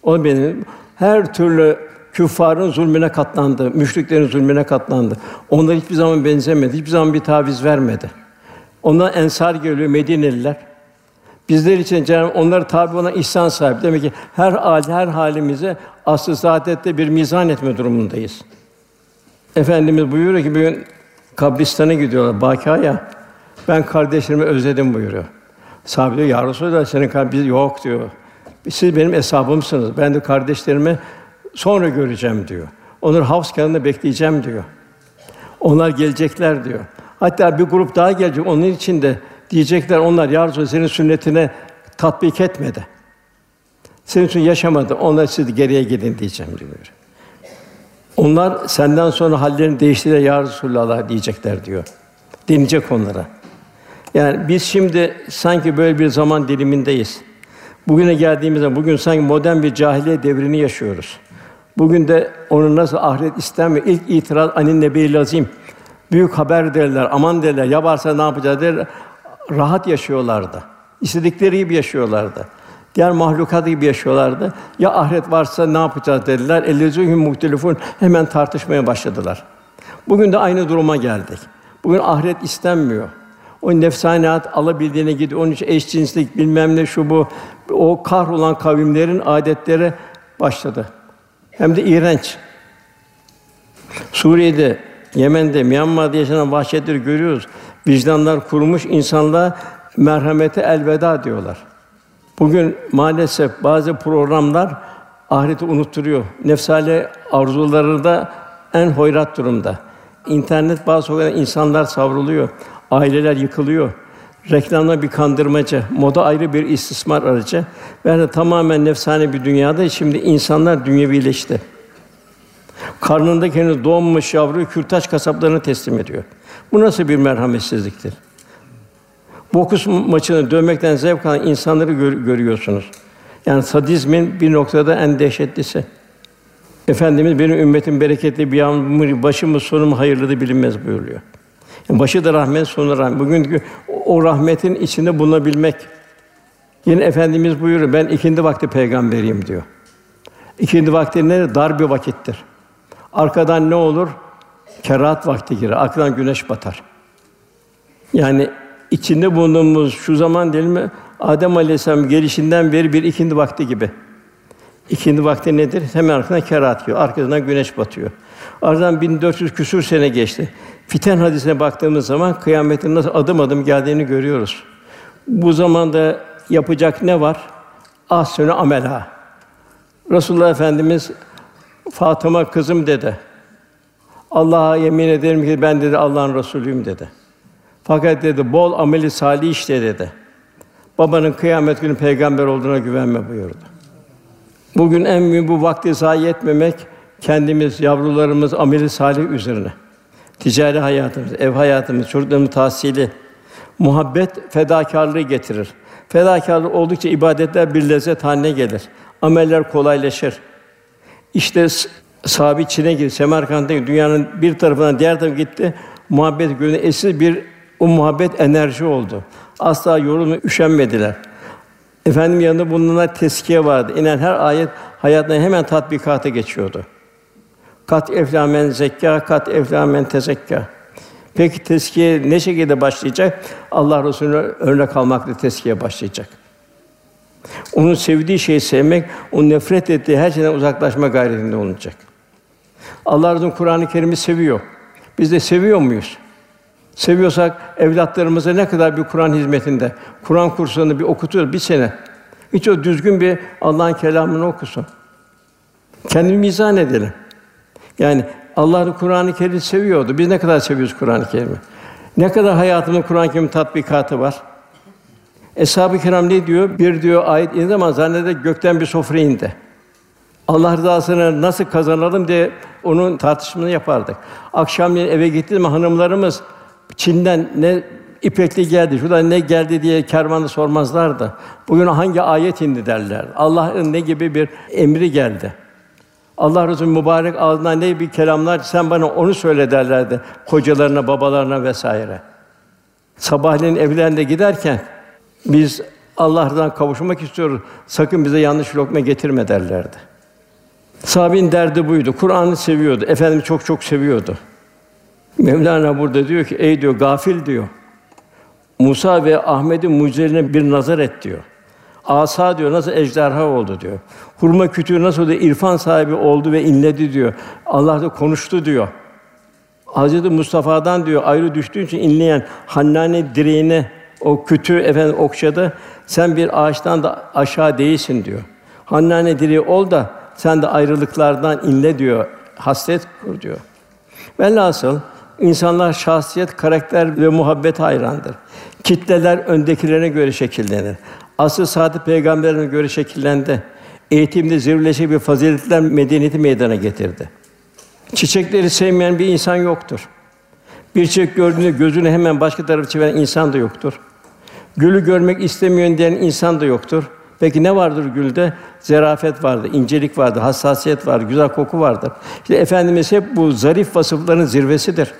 O benim her türlü küffarın zulmüne katlandı, müşriklerin zulmüne katlandı. Onlar hiçbir zaman benzemedi, hiçbir zaman bir taviz vermedi. Ondan ensar geliyor Medineliler. Bizler için Cenab-ı onları tabi olan ihsan sahibi. Demek ki her hal, her halimize asıl saadette bir mizan etme durumundayız. Efendimiz buyuruyor ki bugün kabristana gidiyorlar Bakaya. Ben kardeşlerimi özledim buyuruyor. Sahabe diyor, Ya Resulallah senin kalbin yok diyor. Siz benim hesabımsınız. Ben de kardeşlerimi sonra göreceğim diyor. Onları havz kenarında bekleyeceğim diyor. Onlar gelecekler diyor. Hatta bir grup daha gelecek. Onun için de diyecekler onlar ya Resulallah senin sünnetine tatbik etmedi. Senin için yaşamadı. Onlar siz geriye gidin diyeceğim diyor. Onlar senden sonra hallerini değiştirir ya Resulallah diyecekler diyor. Deneyecek onlara. Yani biz şimdi sanki böyle bir zaman dilimindeyiz. Bugüne geldiğimizde bugün sanki modern bir cahiliye devrini yaşıyoruz. Bugün de onun nasıl ahiret istenmiyor. İlk itiraz anin nebi lazim. Büyük haber derler, aman derler, ya varsa ne yapacağız der. Rahat yaşıyorlardı. İstedikleri gibi yaşıyorlardı. Diğer mahlukat gibi yaşıyorlardı. Ya ahiret varsa ne yapacağız dediler. Ellezûhüm muhtelifun hemen tartışmaya başladılar. Bugün de aynı duruma geldik. Bugün ahiret istenmiyor. O nefsaniyat alabildiğine gidiyor. Onun için eşcinslik bilmem ne şu bu o kahrolan kavimlerin adetleri başladı. Hem de iğrenç. Suriye'de, Yemen'de, Myanmar'da yaşanan vahşetleri görüyoruz. Vicdanlar kurumuş insanlığa merhamete elveda diyorlar. Bugün maalesef bazı programlar ahireti unutturuyor. Nefsale arzuları da en hoyrat durumda. İnternet bazı sokakta insanlar savruluyor. Aileler yıkılıyor. reklamda bir kandırmaca, moda ayrı bir istismar aracı de tamamen nefsane bir dünyada şimdi insanlar dünyevileşti. Karnındaki henüz doğmamış yavruyu kürtaç kasaplarına teslim ediyor. Bu nasıl bir merhametsizliktir? Boks maçını dövmekten zevk alan insanları gör, görüyorsunuz. Yani sadizmin bir noktada en dehşetlisi. Efendimiz benim ümmetim bereketli bir yağmur başımız sonum hayırlıdır bilinmez buyuruyor. Yani başı da rahmet, sonu rahmet. Bugün o rahmetin içinde bulunabilmek. Yine efendimiz buyuruyor ben ikindi vakti peygamberiyim diyor. İkindi vakti ne? Dar bir vakittir. Arkadan ne olur? Kerahat vakti girer. Arkadan güneş batar. Yani içinde bulunduğumuz şu zaman değil mi? Adem Aleyhisselam gelişinden beri bir ikindi vakti gibi. İkindi vakti nedir? Hemen arkadan kerahat geliyor. Arkasından güneş batıyor. Aradan 1400 küsur sene geçti. Fiten hadisine baktığımız zaman kıyametin nasıl adım adım geldiğini görüyoruz. Bu zamanda yapacak ne var? Sonra amela. Resulullah Efendimiz Fatıma kızım dedi. Allah'a yemin ederim ki ben dedi Allah'ın Resulüyüm dedi. Fakat dedi bol ameli salih işte dedi. Babanın kıyamet günü peygamber olduğuna güvenme buyurdu. Bugün en büyük bu vakti zayi etmemek, kendimiz, yavrularımız ameli salih üzerine. Ticari hayatımız, ev hayatımız, çocuklarımız tahsili, muhabbet fedakarlığı getirir. Fedakarlık oldukça ibadetler bir lezzet haline gelir. Ameller kolaylaşır. İşte sabit Çin'e gitti, Semerkant'a dünyanın bir tarafından diğer tarafa gitti. Muhabbet gönlü esil bir o muhabbet enerji oldu. Asla yorulma, üşenmediler. Efendim yanında bulunanlar teskiye vardı. İnen her ayet hayatına hemen tatbikata geçiyordu. Kat eflamen zekka, kat eflamen tezekka. Peki teskiye ne şekilde başlayacak? Allah Resulü'ne örnek almakla teskiye başlayacak. Onun sevdiği şeyi sevmek, onun nefret ettiği her şeyden uzaklaşma gayretinde olacak. Allah Resulü Kur'an-ı Kerim'i seviyor. Biz de seviyor muyuz? Seviyorsak evlatlarımıza ne kadar bir Kur'an hizmetinde, Kur'an kurslarını bir okutuyoruz bir sene. Hiç o düzgün bir Allah'ın kelamını okusun. Kendimi mizan edelim. Yani Allah Kur'an-ı Kerim'i seviyordu. Biz ne kadar seviyoruz Kur'an-ı Kerim'i? Ne kadar hayatımın Kur'an-ı Kerim tatbikatı var? Eshab-ı Kiram ne diyor? Bir diyor ayet indi zaman zanneder gökten bir sofra indi. Allah rızasını nasıl kazanalım diye onun tartışmasını yapardık. Akşamleyin eve gittiğim hanımlarımız Çin'den ne ipekli geldi, şuradan ne geldi diye kervanı sormazlardı. Bugün hangi ayet indi derler. Allah'ın ne gibi bir emri geldi. Allah Resulü mübarek ağzından ne bir kelamlar sen bana onu söyle derlerdi kocalarına, babalarına vesaire. Sabahleyin evlerinde giderken biz Allah'tan kavuşmak istiyoruz. Sakın bize yanlış lokma getirme derlerdi. Sahabenin derdi buydu. Kur'an'ı seviyordu. Efendimiz çok çok seviyordu. Mevlana burada diyor ki, ey diyor gafil diyor. Musa ve Ahmet'in mucizelerine bir nazar et diyor. Asa diyor nasıl ejderha oldu diyor. Hurma kütüğü nasıl da irfan sahibi oldu ve inledi diyor. Allah da konuştu diyor. Hazreti Mustafa'dan diyor ayrı düştüğün için inleyen Hannane direğine o kütüğü efendim okşadı. Sen bir ağaçtan da aşağı değilsin diyor. Hannane direği ol da sen de ayrılıklardan inle diyor. Hasret kur diyor. Velhasıl insanlar şahsiyet, karakter ve muhabbet hayrandır. Kitleler öndekilerine göre şekillenir. Asıl saati peygamberine göre şekillendi. Eğitimde zirveleşik bir faziletler medeniyeti meydana getirdi. Çiçekleri sevmeyen bir insan yoktur. Bir çiçek gördüğünde gözünü hemen başka tarafa çeviren insan da yoktur. Gülü görmek istemiyor diyen insan da yoktur. Peki ne vardır gülde? Zerafet vardır, incelik vardır, hassasiyet vardır, güzel koku vardır. İşte efendimiz hep bu zarif vasıfların zirvesidir.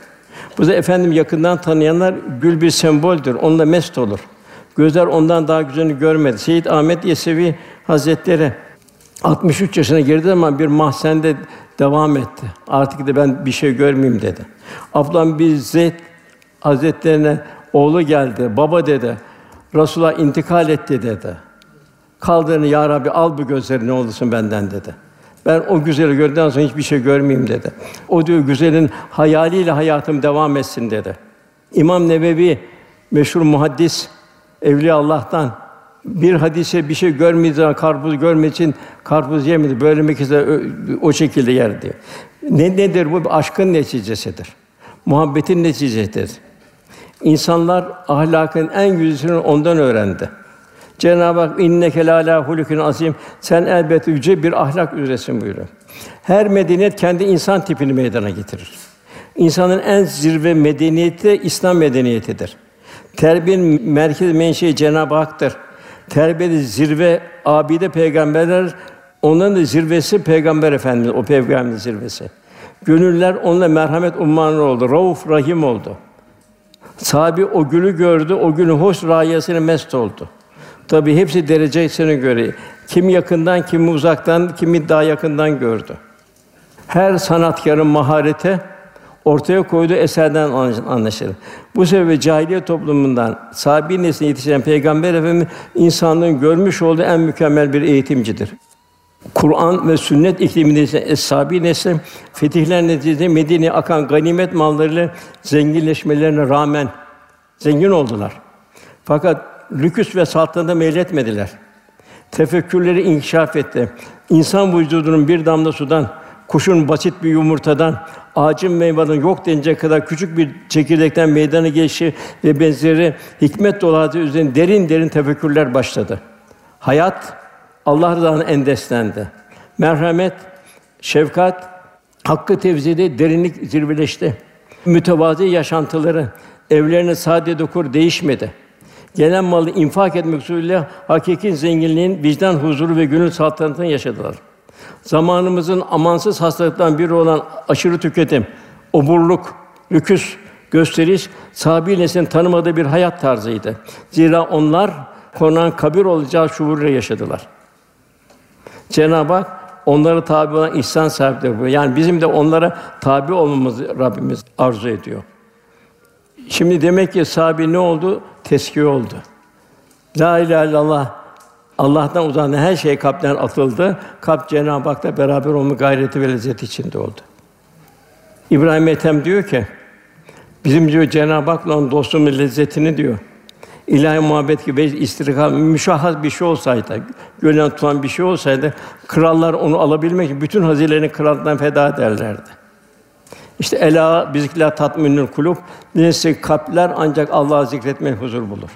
Bu da efendim yakından tanıyanlar gül bir semboldür. Onunla mest olur. Gözler ondan daha güzelini görmedi. Seyyid Ahmet Yesevi Hazretleri 63 yaşına girdi ama bir mahzende devam etti. Artık da ben bir şey görmeyeyim dedi. Ablam bir Zeyd Hazretlerine oğlu geldi. Baba dedi. Resulullah intikal etti dedi. Kaldığını ya Rabbi al bu gözleri ne olursun benden dedi. Ben o güzeli gördükten sonra hiçbir şey görmeyeyim dedi. O diyor güzelin hayaliyle hayatım devam etsin dedi. İmam Nevevi meşhur muhaddis evliya Allah'tan bir hadise bir şey görmediği zaman karpuz görmek için karpuz yemedi. Böyle mekise o şekilde yer diyor. Ne nedir bu? Aşkın neticesidir. Muhabbetin neticesidir. İnsanlar ahlakın en güzelini ondan öğrendi. Cenab-ı Hak inneke la hulukun azim. Sen elbette yüce bir ahlak üzeresin buyuruyor. Her medeniyet kendi insan tipini meydana getirir. İnsanın en zirve medeniyeti İslam medeniyetidir. Terbiyenin merkez menşei Cenab-ı Hak'tır. Terbiyede zirve abide peygamberler onların da zirvesi peygamber efendimiz o peygamberin zirvesi. Gönüller onunla merhamet ummanı oldu. Rauf Rahim oldu. Sahabi o gülü gördü, o günü hoş rayesine mest oldu. Tabi hepsi derecesine göre. Kim yakından, kim uzaktan, kimi daha yakından gördü. Her sanatkarın maharete ortaya koyduğu eserden anlaşılır. Bu sebeple cahiliye toplumundan sahabi nesline yetişen Peygamber Efendimiz insanlığın görmüş olduğu en mükemmel bir eğitimcidir. Kur'an ve sünnet ikliminde es-sabi nesli fetihler neticesinde Medine'ye akan ganimet mallarıyla zenginleşmelerine rağmen zengin oldular. Fakat lüküs ve saltanata meyletmediler. Tefekkürleri inkişaf etti. İnsan vücudunun bir damla sudan, kuşun basit bir yumurtadan, ağacın meyveden yok denecek kadar küçük bir çekirdekten meydana gelişi ve benzeri hikmet hadise üzerine derin derin tefekkürler başladı. Hayat Allah rızasına endeslendi. Merhamet, şefkat, hakkı tevzide derinlik zirveleşti. Mütevazi yaşantıları evlerine sade dokur değişmedi. Gelen malı infak etmek suretiyle hakiki zenginliğin vicdan huzuru ve gönül saltanatını yaşadılar. Zamanımızın amansız hastalıktan biri olan aşırı tüketim, oburluk, lüküs, gösteriş, sahabi neslin tanımadığı bir hayat tarzıydı. Zira onlar konan kabir olacağı şuuruyla yaşadılar. Cenab-ı Hak onlara tabi olan ihsan sahipleri Yani bizim de onlara tabi olmamızı Rabbimiz arzu ediyor. Şimdi demek ki sahabi ne oldu? Teskiye oldu. La ilahe illallah Allah'tan uzanan her şey kalpten atıldı. Kalp Cenab-ı Hak'la beraber olma gayreti ve lezzeti içinde oldu. İbrahim Ethem diyor ki, bizim diyor Cenab-ı Hak'la dostluğun lezzetini diyor. İlahi muhabbet gibi istirham, müşahhas bir şey olsaydı, gönlen tutan bir şey olsaydı, krallar onu alabilmek için bütün hazinelerini krallıktan feda ederlerdi. İşte ela bizikla tatminül kulub. Neyse kalpler ancak Allah'ı zikretmeye huzur bulur.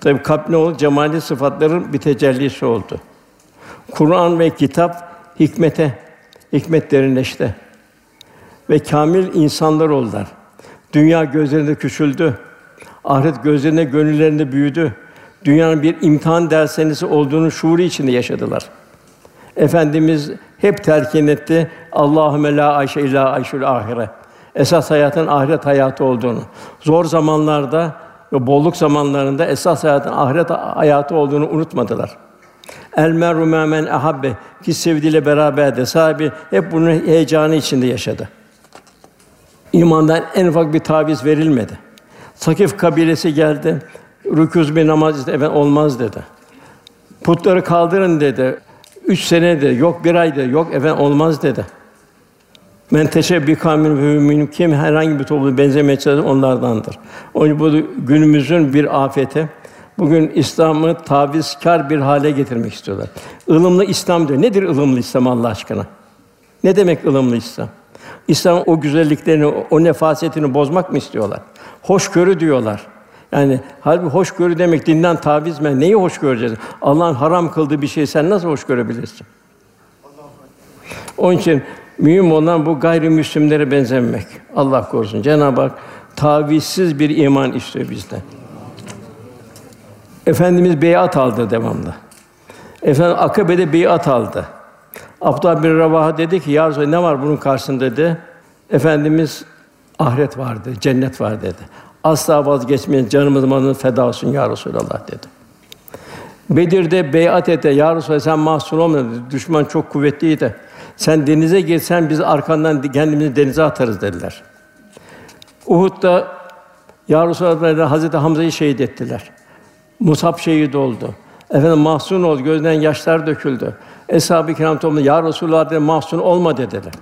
Tabi kalp ne oldu? Cemali sıfatların bir tecellisi oldu. Kur'an ve kitap hikmete, hikmet derinleşti. Ve kamil insanlar oldular. Dünya gözlerinde küçüldü. Ahiret gözlerinde, gönüllerinde büyüdü. Dünyanın bir imtihan dershanesi olduğunu şuuru içinde yaşadılar. Efendimiz hep terkin etti. Allahümme la ayşe illa ayşul ahire. Esas hayatın ahiret hayatı olduğunu. Zor zamanlarda ve bolluk zamanlarında esas hayatın ahiret hayatı olduğunu unutmadılar. El meru men ahabbe ki sevdiğiyle beraberdi. Sahibi hep bunun heyecanı içinde yaşadı. İmandan en ufak bir taviz verilmedi. Sakif kabilesi geldi. Rükûz bir namaz efendim, olmaz dedi. Putları kaldırın dedi. Üç sene de yok bir ayda yok efendim olmaz dedi. Men teşebbih kamin ve mümin kim herhangi bir topluluğa benzemeye çalışır onlardandır. Onun bu günümüzün bir afeti. Bugün İslam'ı tavizkar bir hale getirmek istiyorlar. Ilımlı İslam diyor. Nedir ılımlı İslam Allah aşkına? Ne demek ılımlı İslam? İslam o güzelliklerini, o nefasetini bozmak mı istiyorlar? Hoşgörü diyorlar. Yani halbuki hoşgörü demek dinden taviz mi? Neyi hoş göreceğiz? Allah'ın haram kıldığı bir şeyi sen nasıl hoş görebilirsin? Onun için mühim olan bu gayrimüslimlere benzemek. Allah korusun. Cenab-ı Hak tavizsiz bir iman istiyor bizden. Efendimiz beyat aldı devamlı. Efendim Akabe'de beyat aldı. Abdullah bin Ravaha dedi ki, "Ya ne var bunun karşısında?" dedi. Efendimiz ahiret vardı, cennet var dedi. Asla vazgeçmeyin, canımız malımız feda olsun ya Resulallah dedi. Bedir'de beyat etti. Ya Resulallah sen mahzun olma dedi. Düşman çok kuvvetliydi. Sen denize girsen biz arkandan kendimizi denize atarız dediler. Uhud'da Ya Resulallah Hazreti Hamza'yı şehit ettiler. Musab şehit oldu. Efendim mahzun oldu, gözden yaşlar döküldü. Eshab-ı Kiram toplumunda Ya Resulallah dedi, mahzun olma dediler.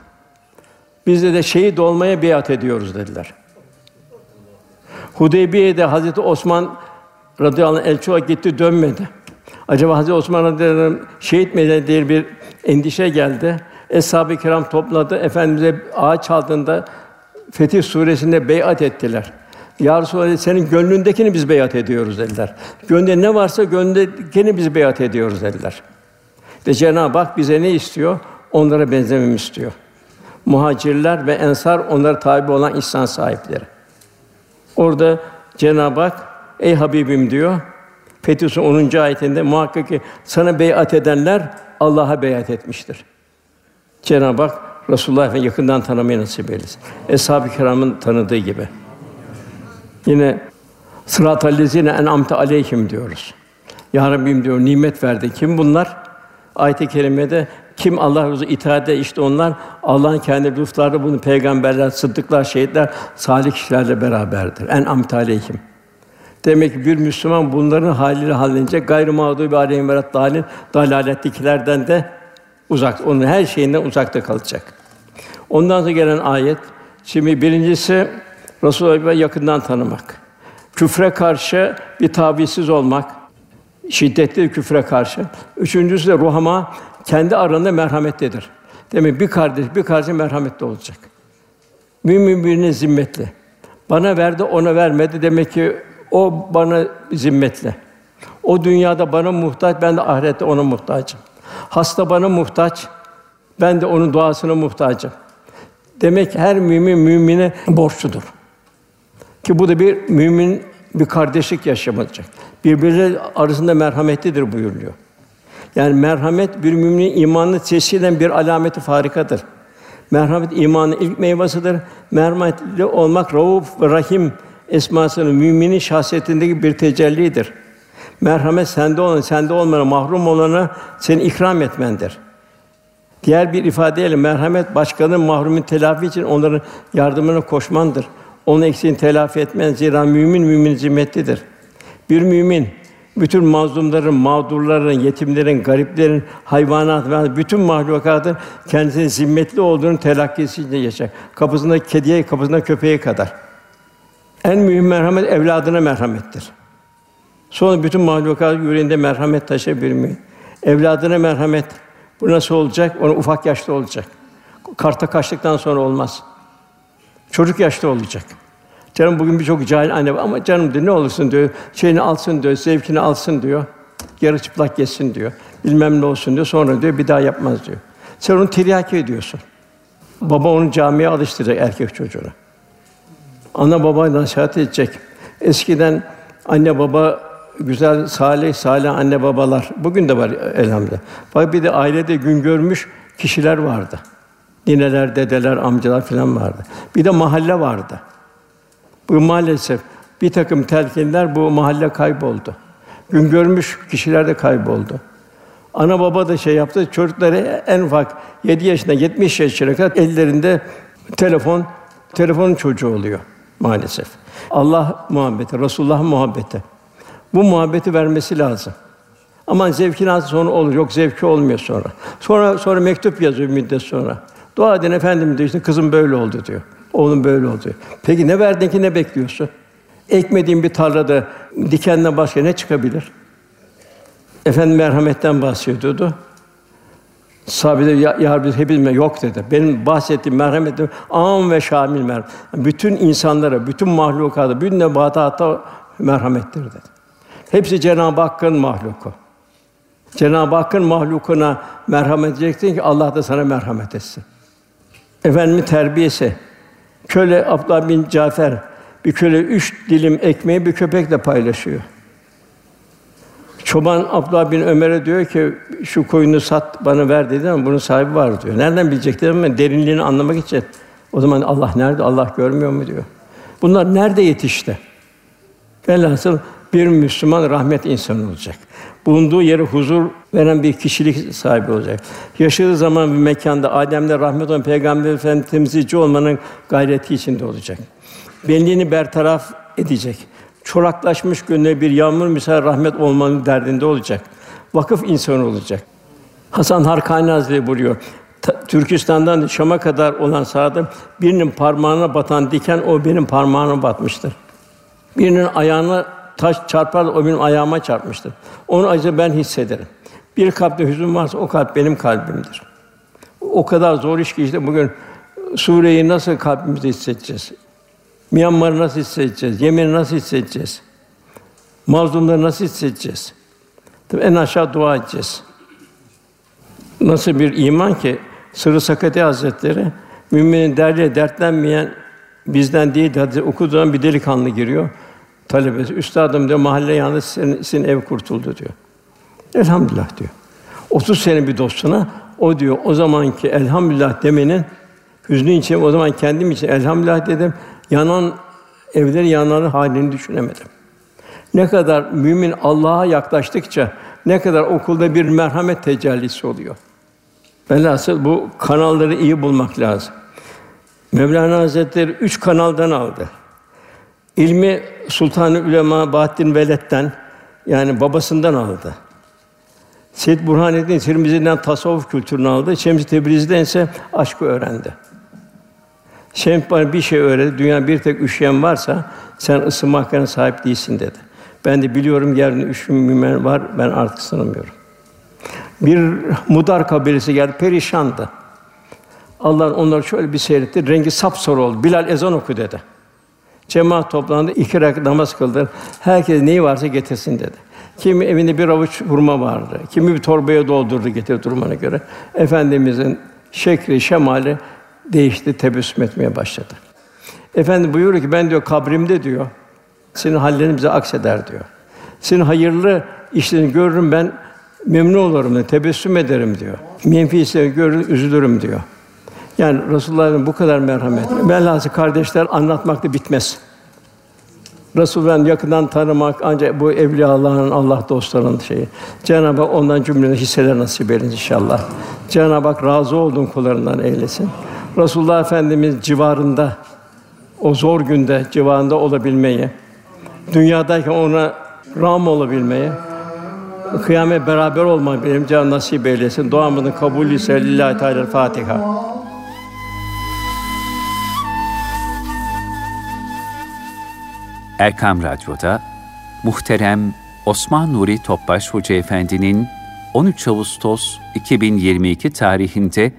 Biz de, de şehit olmaya biat ediyoruz dediler. Hudeybiye'de Hazreti Osman radıyallahu anh elçi olarak gitti dönmedi. Acaba Hazreti Osman radıyallahu anh şehit mi diye bir endişe geldi. Eshab-ı kiram topladı. Efendimize ağaç altında Fetih suresinde beyat ettiler. Ya Resulallah senin gönlündekini biz beyat ediyoruz dediler. Gönlünde ne varsa gönlündekini biz beyat ediyoruz dediler. Ve Cenab-ı Hak bize ne istiyor? Onlara benzememi istiyor. Muhacirler ve ensar onlara tabi olan ihsan sahipleri. Orada Cenab-ı Hak ey Habibim diyor. Fetih 10. ayetinde muhakkak ki sana beyat edenler Allah'a beyat etmiştir. Cenab-ı Hak Resulullah Efendimiz yakından tanımayı nasip eylesin. Eshab-ı kiramın tanıdığı gibi. Yine sırat-ı lezine en'amte aleyhim diyoruz. Ya Rabbim diyor nimet verdi. Kim bunlar? Ayet-i kerimede kim Allah razı itaate işte onlar Allah'ın kendi lütufları bunu peygamberler, sıddıklar, şehitler, salih kişilerle beraberdir. En amtaleyhim. Demek ki bir Müslüman bunların haliyle hallenince gayrı mağdubi aleyhim ve dalin dalalettekilerden de uzak, onun her şeyinden uzakta kalacak. Ondan sonra gelen ayet şimdi birincisi Resulullah'ı yakından tanımak. Küfre karşı bir tavizsiz olmak, şiddetli küfre karşı. Üçüncüsü de ruhama kendi arasında merhametlidir. Demek bir kardeş bir kardeş merhametli olacak. Mümin birine zimmetli. Bana verdi, ona vermedi. Demek ki o bana zimmetli. O dünyada bana muhtaç, ben de ahirette ona muhtacım. Hasta bana muhtaç, ben de onun duasına muhtacım. Demek ki her mümin mümine borçludur. Ki bu da bir mümin bir kardeşlik yaşamayacak. Birbirleri arasında merhametlidir buyuruluyor. Yani merhamet bir müminin imanını tesir bir alameti farikadır. Merhamet imanın ilk meyvesidir. Merhametli olmak Rauf ve Rahim esmasının müminin şahsiyetindeki bir tecellidir. Merhamet sende olan, sende olmana mahrum olana seni ikram etmendir. Diğer bir ifadeyle merhamet başkanın mahrumun telafi için onların yardımına koşmandır. Onun eksiğini telafi etmen zira mümin mümin zimmetlidir. Bir mümin bütün mazlumların, mağdurların, yetimlerin, gariplerin, hayvanat ve bütün mahlukatın kendisinin zimmetli olduğunu telakkisi içinde yaşar. Kapısında kediye, kapısında köpeğe kadar. En mühim merhamet evladına merhamettir. Sonra bütün mahlukat yüreğinde merhamet taşıyabilir mi? Evladına merhamet. Bu nasıl olacak? Onu ufak yaşta olacak. Karta kaçtıktan sonra olmaz. Çocuk yaşta olacak. Canım bugün birçok cahil anne var ama canım diyor ne olursun diyor. Şeyini alsın diyor, zevkini alsın diyor. Yarı çıplak geçsin diyor. Bilmem ne olsun diyor. Sonra diyor bir daha yapmaz diyor. Sen onu tiryaki ediyorsun. Baba onu camiye alıştıracak erkek çocuğuna. Ana baba nasihat edecek. Eskiden anne baba güzel salih salih anne babalar bugün de var elhamdülillah. Fakat bir de ailede gün görmüş kişiler vardı. Nineler, dedeler, amcalar filan vardı. Bir de mahalle vardı. Bu maalesef bir takım telkinler bu mahalle kayboldu. Gün görmüş kişiler de kayboldu. Ana baba da şey yaptı, çocukları en ufak 7 yaşında 70 yaşına kadar ellerinde telefon, telefonun çocuğu oluyor maalesef. Allah muhabbeti, Resulullah muhabbeti. Bu muhabbeti vermesi lazım. Aman zevkin az sonra olur, yok zevki olmuyor sonra. Sonra sonra mektup yazıyor müddet sonra. Dua edin efendim diyor işte kızım böyle oldu diyor. Oğlum böyle oldu. Peki ne verdin ki ne bekliyorsun? Ekmediğin bir tarlada dikenden başka ne çıkabilir? Efendim merhametten bahsediyordu. Sahabe ya, ya biz hepimiz yok dedi. Benim bahsettiğim merhametim am ve şamil merhamet. Bütün insanlara, bütün mahlukata, bütün nebatata merhamettir dedi. Hepsi Cenab-ı Hakk'ın mahluku. Cenab-ı Hakk'ın mahlukuna merhamet edeceksin ki Allah da sana merhamet etsin. Efendimin terbiyesi. Köle Abdullah bin Cafer bir köle üç dilim ekmeği bir köpekle paylaşıyor. Çoban Abdullah bin Ömer'e diyor ki şu koyunu sat bana ver dedi ama bunun sahibi var diyor. Nereden bilecekler ama derinliğini anlamak için. O zaman Allah nerede? Allah görmüyor mu diyor. Bunlar nerede yetişti? Velhasıl bir Müslüman rahmet insanı olacak. Bulunduğu yere huzur veren bir kişilik sahibi olacak. Yaşadığı zaman bir mekanda Adem'de rahmet olan Peygamber Efendimiz temsilci olmanın gayreti içinde olacak. Benliğini bertaraf edecek. Çoraklaşmış gönlüne bir yağmur misal rahmet olmanın derdinde olacak. Vakıf insanı olacak. Hasan Harkani Hazretleri buyuruyor. Türkistan'dan Şam'a kadar olan sahada birinin parmağına batan diken o benim parmağıma batmıştır. Birinin ayağına taş çarpar o benim ayağıma çarpmıştır. Onu acı ben hissederim. Bir kalpte hüzün varsa o kalp benim kalbimdir. O kadar zor iş ki işte bugün Suriye'yi nasıl kalbimizde hissedeceğiz? Myanmar'ı nasıl hissedeceğiz? Yemen'i nasıl hissedeceğiz? Mazlumları nasıl hissedeceğiz? Tabii en aşağı dua edeceğiz. Nasıl bir iman ki Sırrı Sakati Hazretleri müminin derdiyle dertlenmeyen bizden değil hadi okuduğun bir delikanlı giriyor. Talebesi, üstadım diyor mahalle yalnız senin, senin ev kurtuldu diyor. Elhamdülillah diyor. 30 sene bir dostuna o diyor o zamanki elhamdülillah demenin hüznü için o zaman kendim için elhamdülillah dedim. Yanan evleri yanan halini düşünemedim. Ne kadar mümin Allah'a yaklaştıkça ne kadar okulda bir merhamet tecellisi oluyor. Velhasıl bu kanalları iyi bulmak lazım. Mevlana Hazretleri üç kanaldan aldı. İlmi Sultan-ı Ülema Bahattin Veled'den yani babasından aldı. Seyyid Burhanettin Tirmizi'den tasavvuf kültürünü aldı. Şems-i Tebriz'den ise aşkı öğrendi. Şems bana bir şey öğretti. Dünya bir tek üşüyen varsa sen ısınma hakkına sahip değilsin dedi. Ben de biliyorum yarın üşümümen var. Ben artık ısınamıyorum. Bir Mudar kabilesi geldi, perişandı. Allah onları şöyle bir seyretti, rengi sapsarı oldu. Bilal ezan oku dedi. Cemaat toplandı, iki rekat namaz kıldı. Herkes neyi varsa getirsin dedi. Kimi evinde bir avuç hurma vardı. Kimi bir torbaya doldurdu getirdi durumuna göre. Efendimizin şekli, şemali değişti, tebessüm etmeye başladı. Efendi buyuruyor ki ben diyor kabrimde diyor. Senin hallerin bize akseder diyor. Senin hayırlı işlerini görürüm ben memnun olurum diyor, tebessüm ederim diyor. Menfi işleri görür, üzülürüm diyor. Yani Resulullah'ın bu kadar merhamet. Velhâsıl kardeşler anlatmakta bitmez. Resulullah'ın yakından tanımak ancak bu evliya Allah'ın Allah dostlarının şeyi. Cenab-ı Hak ondan cümleden hisseler nasip eylesin inşallah. Cenab-ı Hak razı olduğun kullarından eylesin. Resulullah Efendimiz civarında o zor günde civarında olabilmeyi, dünyadayken ona ram olabilmeyi, kıyamet beraber olmayı benim can nasip eylesin. Duamızın kabulü ise lillahi teala Fatiha. Erkam Radyo'da muhterem Osman Nuri Topbaş Hoca Efendi'nin 13 Ağustos 2022 tarihinde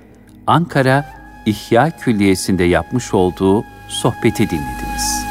Ankara İhya Külliyesi'nde yapmış olduğu sohbeti dinlediniz.